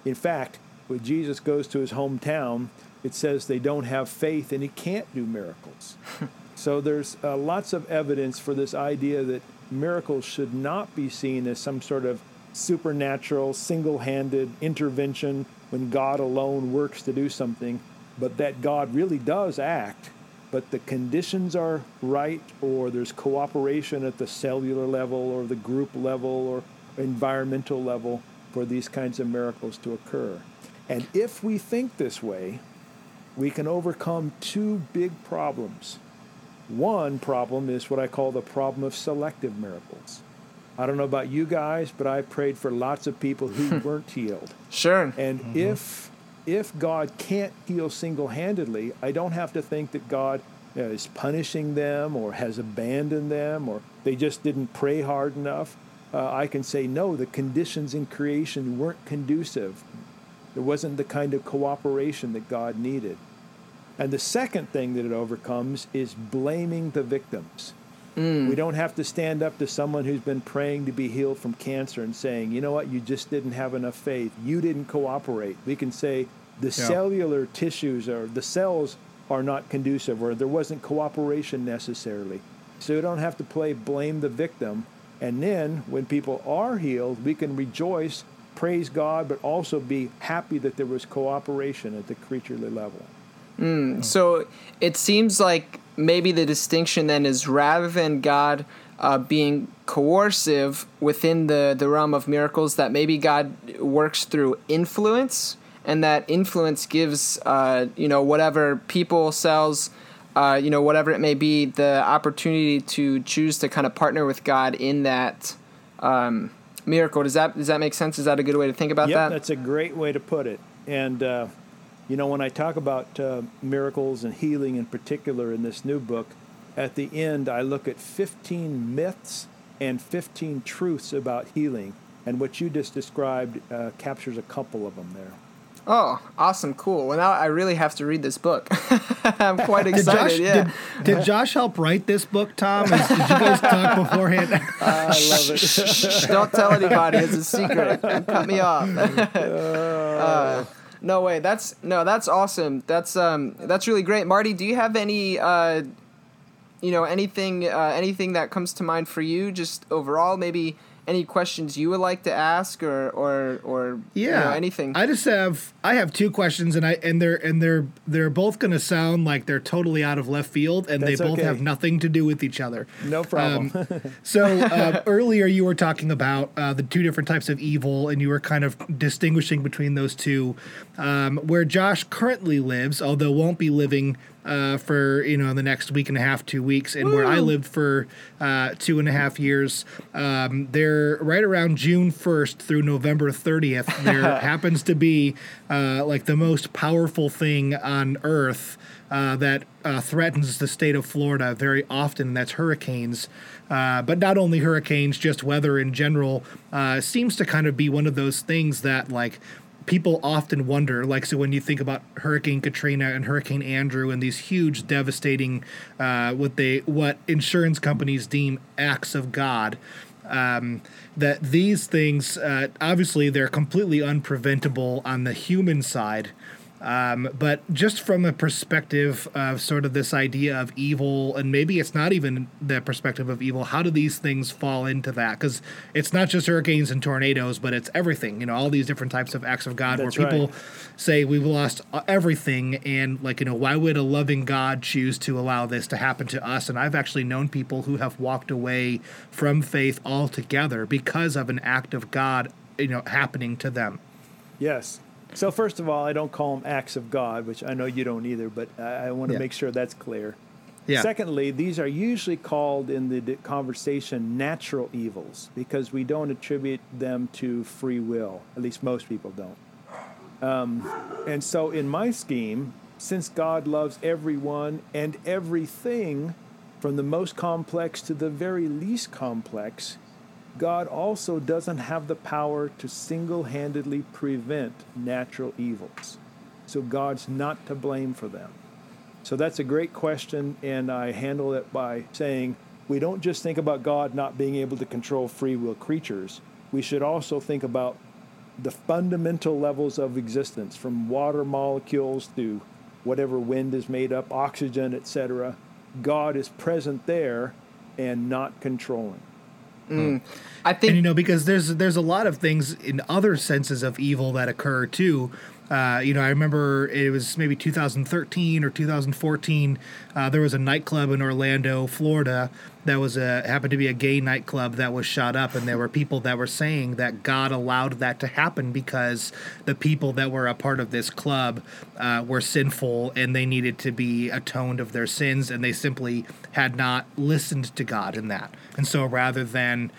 In fact, when Jesus goes to his hometown, it says they don't have faith and he can't do miracles. so there's uh, lots of evidence for this idea that miracles should not be seen as some sort of supernatural, single handed intervention when God alone works to do something, but that God really does act, but the conditions are right, or there's cooperation at the cellular level, or the group level, or environmental level for these kinds of miracles to occur. And if we think this way, we can overcome two big problems. One problem is what I call the problem of selective miracles. I don't know about you guys, but I prayed for lots of people who weren't healed. Sure. And mm-hmm. if if God can't heal single-handedly, I don't have to think that God is punishing them or has abandoned them or they just didn't pray hard enough. Uh, I can say no. The conditions in creation weren't conducive. There wasn't the kind of cooperation that God needed. And the second thing that it overcomes is blaming the victims. Mm. We don't have to stand up to someone who's been praying to be healed from cancer and saying, you know what, you just didn't have enough faith. You didn't cooperate. We can say the yeah. cellular tissues or the cells are not conducive or there wasn't cooperation necessarily. So we don't have to play blame the victim. And then when people are healed, we can rejoice praise God, but also be happy that there was cooperation at the creaturely level. Mm, so it seems like maybe the distinction then is rather than God uh, being coercive within the, the realm of miracles, that maybe God works through influence, and that influence gives, uh, you know, whatever people, cells, uh, you know, whatever it may be, the opportunity to choose to kind of partner with God in that. Um, miracle. Does that does that make sense? Is that a good way to think about yep, that? that's a great way to put it. And uh, you know, when I talk about uh, miracles and healing in particular in this new book, at the end I look at 15 myths and 15 truths about healing, and what you just described uh, captures a couple of them there. Oh, awesome, cool. Well, now I really have to read this book. I'm quite excited. Did Josh, yeah. Did, did, Josh help write this book, Tom? Did you guys talk beforehand? I love it. Don't tell anybody. It's a secret. Cut me off. uh, no way. That's no. That's awesome. That's um. That's really great, Marty. Do you have any uh, you know, anything uh, anything that comes to mind for you? Just overall, maybe any questions you would like to ask or or or yeah you know, anything? I just have i have two questions and i and they're and they're they're both going to sound like they're totally out of left field and That's they both okay. have nothing to do with each other. No problem. um, so uh, earlier you were talking about uh, the two different types of evil and you were kind of distinguishing between those two um, where josh currently lives although won't be living uh, for you know the next week and a half, two weeks, and Woo. where I lived for uh, two and a half years. Um, there, right around June first through November thirtieth, there happens to be uh, like the most powerful thing on Earth. Uh, that uh, threatens the state of Florida very often. That's hurricanes. Uh, but not only hurricanes, just weather in general uh, seems to kind of be one of those things that like people often wonder like so when you think about hurricane katrina and hurricane andrew and these huge devastating uh, what they what insurance companies deem acts of god um, that these things uh, obviously they're completely unpreventable on the human side Um, but just from a perspective of sort of this idea of evil, and maybe it's not even the perspective of evil, how do these things fall into that? Because it's not just hurricanes and tornadoes, but it's everything, you know, all these different types of acts of God That's where people right. say we've lost everything. And, like, you know, why would a loving God choose to allow this to happen to us? And I've actually known people who have walked away from faith altogether because of an act of God, you know, happening to them. Yes. So first of all, I don't call them acts of God, which I know you don't either, but I, I want to Yeah. make sure that's clear. Yeah. Secondly, these are usually called in the conversation natural evils because we don't attribute them to free will. At least most people don't. Um, and so, in my scheme, since God loves everyone and everything, from the most complex to the very least complex, God also doesn't have the power to single handedly prevent natural evils. So God's not to blame for them. So that's a great question, and I handle it by saying we don't just think about God not being able to control free will creatures. We should also think about the fundamental levels of existence, from water molecules to whatever wind is made up, oxygen, etc. God is present there and not controlling. Mm. I think and you know because there's there's a lot of things in other senses of evil that occur too uh, you know, I remember it was maybe 2013 or 2014. Uh, there was a nightclub in Orlando, Florida, that was a happened to be a gay nightclub that was shot up, and there were people that were saying that God allowed that to happen because the people that were a part of this club uh, were sinful and they needed to be atoned of their sins, and they simply had not listened to God in that. And so, rather than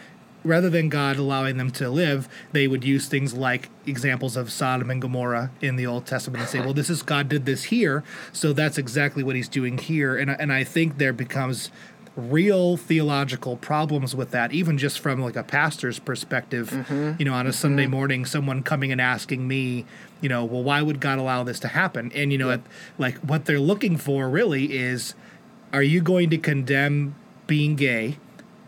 rather than God allowing them to live, they would use things like examples of Sodom and Gomorrah in the Old Testament and say, well, this is God did this here, so that's exactly what he's doing here. And, I- and I think there becomes real theological problems with that, even just from like a pastor's perspective. Mm-hmm. You know, on a Sunday mm-hmm. morning, someone coming and asking me, you know, well, why would God allow this to happen? And, you know, it- like what they're looking for really is, are you going to condemn being gay?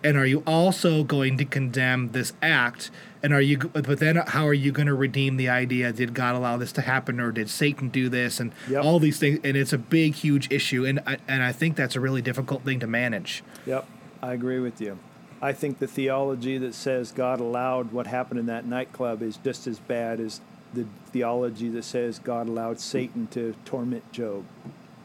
And are you also going to condemn this act and are you but then how are you going to redeem the idea did god allow this to happen or did satan do this and Yep. all these things and it's a big huge issue and I, and i think that's a really difficult thing to manage Yep, I agree with you. I think the theology that says God allowed what happened in that nightclub is just as bad as the theology that says God allowed Satan to torment Job.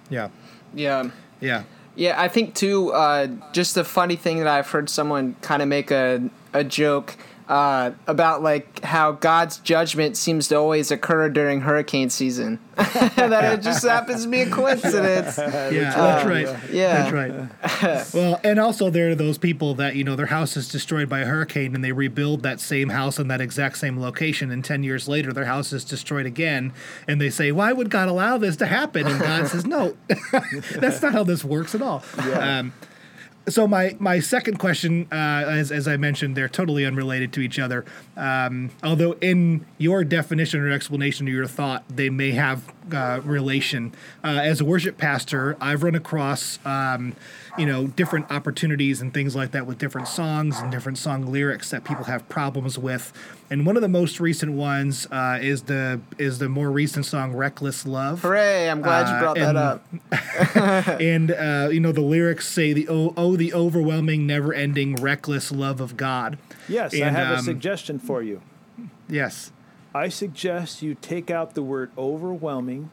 yeah yeah. yeah Yeah, I think too. Uh, just a funny thing that I've heard someone kind of make a a joke uh, about like how God's judgment seems to always occur during hurricane season. that it just happens to be a coincidence. yeah that's right. Yeah. that's right. Well and also there are those people that you know their house is destroyed by a hurricane and they rebuild that same house in that exact same location and 10 years later their house is destroyed again and they say why would god allow this to happen? And god says no that's not how this works at all. Um, so my my second question, uh, as as I mentioned, they're totally unrelated to each other. Um, although in your definition or explanation of your thought, they may have uh, relation. Uh, as a worship pastor, I've run across. Um, you know, different opportunities and things like that with different songs and different song lyrics that people have problems with. And one of the most recent ones uh, is the is the more recent song "Reckless Love." Hooray! I'm glad you Uh, brought that up. and uh, you know the lyrics say the oh, oh the overwhelming never-ending reckless love of god Yes, I And, have a um, suggestion for you. yes I suggest you take out the word overwhelming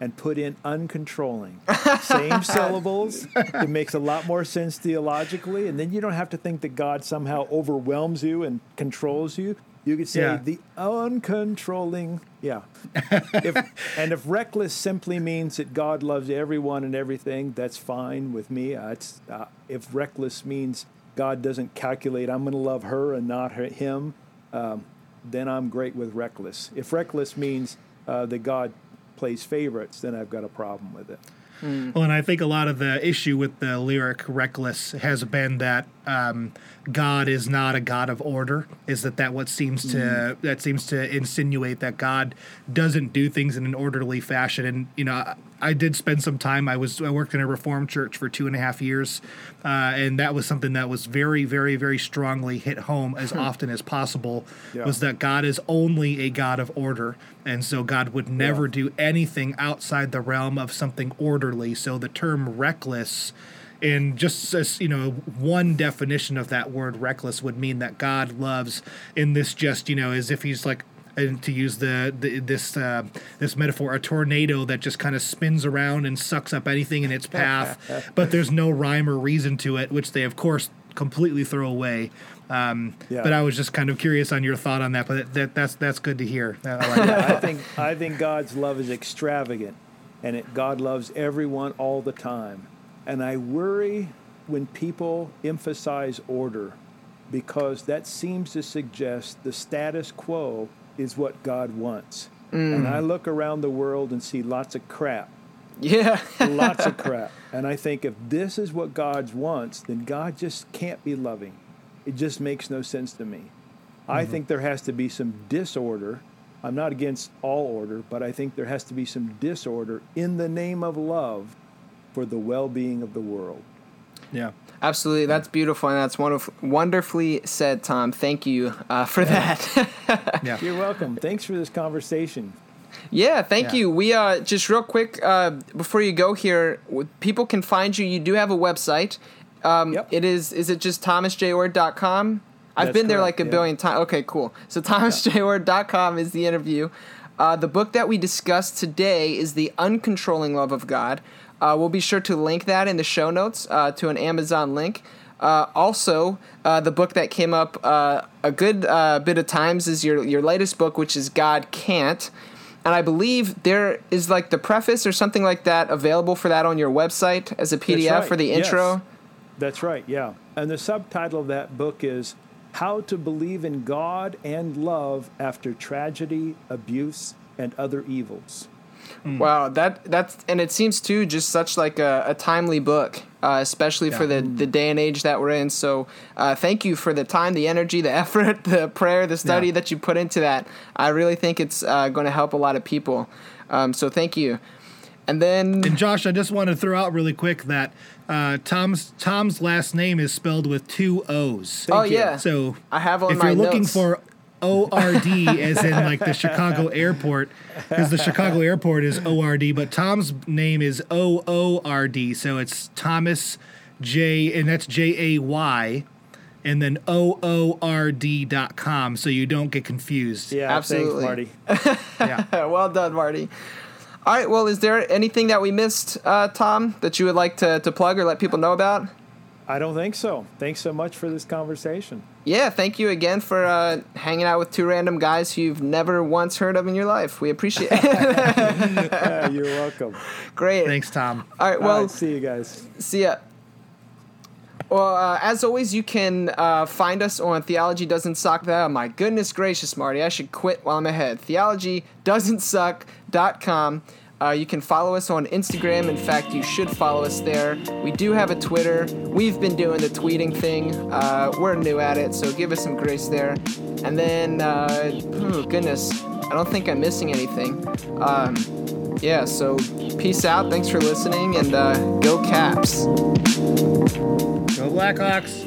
and put in uncontrolling. Same syllables. It makes a lot more sense theologically, and then you don't have to think that God somehow overwhelms you and controls you. You could say Yeah. the uncontrolling. Yeah. if, and if reckless simply means that God loves everyone and everything, that's fine with me. Uh, it's, uh, if reckless means God doesn't calculate, I'm going to love her and not her, him, um, then I'm great with reckless. If reckless means uh, that God plays favorites, then I've got a problem with it. Hmm. well and i think a lot of the issue with the lyric reckless has been that um, god is not a god of order is that that what seems to that seems to insinuate that god doesn't do things in an orderly fashion and you know I did spend some time. I was I worked in a Reformed church for two and a half years, uh, and that was something that was very, very, very strongly hit home as often as possible. Yeah. Was that God is only a God of order, and so God would never Yeah. do anything outside the realm of something orderly. So the term reckless. And just as you know, one definition of that word reckless would mean that God loves in this just you know as if he's like and to use the, the this uh, this metaphor, a tornado that just kind of spins around and sucks up anything in its path, but there's no rhyme or reason to it, which they of course completely throw away. Um, Yeah. But I was just kind of curious on your thought on that. But that, that's that's good to hear. I like that. I think I think God's love is extravagant, and it, God loves everyone all the time. And I worry when people emphasize order, because that seems to suggest the status quo is what God wants. And I mm. look around the world and see lots of crap, Yeah. lots of crap. And I think if this is what God wants, then God just can't be loving. It just makes no sense to me. I mm-hmm. think there has to be some disorder. I'm not against all order, but I think there has to be some disorder in the name of love for the well being of the world. yeah. Absolutely, that's beautiful, and that's wonderful, wonderfully said, Tom. Thank you uh, for that. Yeah. You're welcome. Thanks for this conversation. yeah, thank Yeah. you. We uh, just real quick uh, before you go here, people can find you. You do have a website. Um, Yep. It is is it just thomasjayoord.com? I've That's been there like a yeah. billion times. Okay, cool. So thomasjayoord.com is the interview. Uh, the book that we discussed today is The Uncontrolling Love of God. Uh, we'll be sure to link that in the show notes uh, to an Amazon link. Uh, also, uh, the book that came up uh, a good uh, bit of times is your your latest book, which is God Can't. And I believe there is like the preface or something like that available for that on your website as a PDF right, for the intro. yes. intro. That's right, yeah. And the subtitle of that book is How to Believe in God and Love After Tragedy, Abuse, and Other Evils. Wow, that that's and it seems too just such like a, a timely book, uh, especially for the the day and age that we're in. So, uh, thank you for the time, the energy, the effort, the prayer, the study Yeah. that you put into that. I really think it's uh, going to help a lot of people. Um, so, thank you. And then, And Josh, I just want to throw out really quick that uh, Tom's Tom's last name is spelled with two O's. oh you. yeah, So I have on if my you're looking notes. for ORD as in like the Chicago airport, because the Chicago airport is ORD, but Tom's name is OORD, so it's Thomas J, and that's J A Y, and then OORD dot com, so you don't get confused. Yeah, Absolutely. thanks, Marty. Yeah. well done, Marty. All right. Well, is there anything that we missed, uh, Tom, that you would like to, to plug or let people know about? I don't think so. Thanks so much for this conversation. Yeah, thank you again for uh, hanging out with two random guys who you've never once heard of in your life. We appreciate it. Yeah, you're welcome. Great. Thanks, Tom. All right, Well, well, see you guys. see ya. Well, uh, as always, you can uh, find us on Theology Doesn't Suck. Oh, my goodness gracious, Marty. I should quit while I'm ahead. TheologyDoesn'tSuck.com. Uh, you can follow us on Instagram. In fact, you should follow us there. We do have a Twitter. We've been doing the tweeting thing. Uh, we're new at it, so give us some grace there. And then, uh, oh, goodness, I don't think I'm missing anything. Um, yeah, so peace out. Thanks for listening, and uh, go Caps. Go Blackhawks.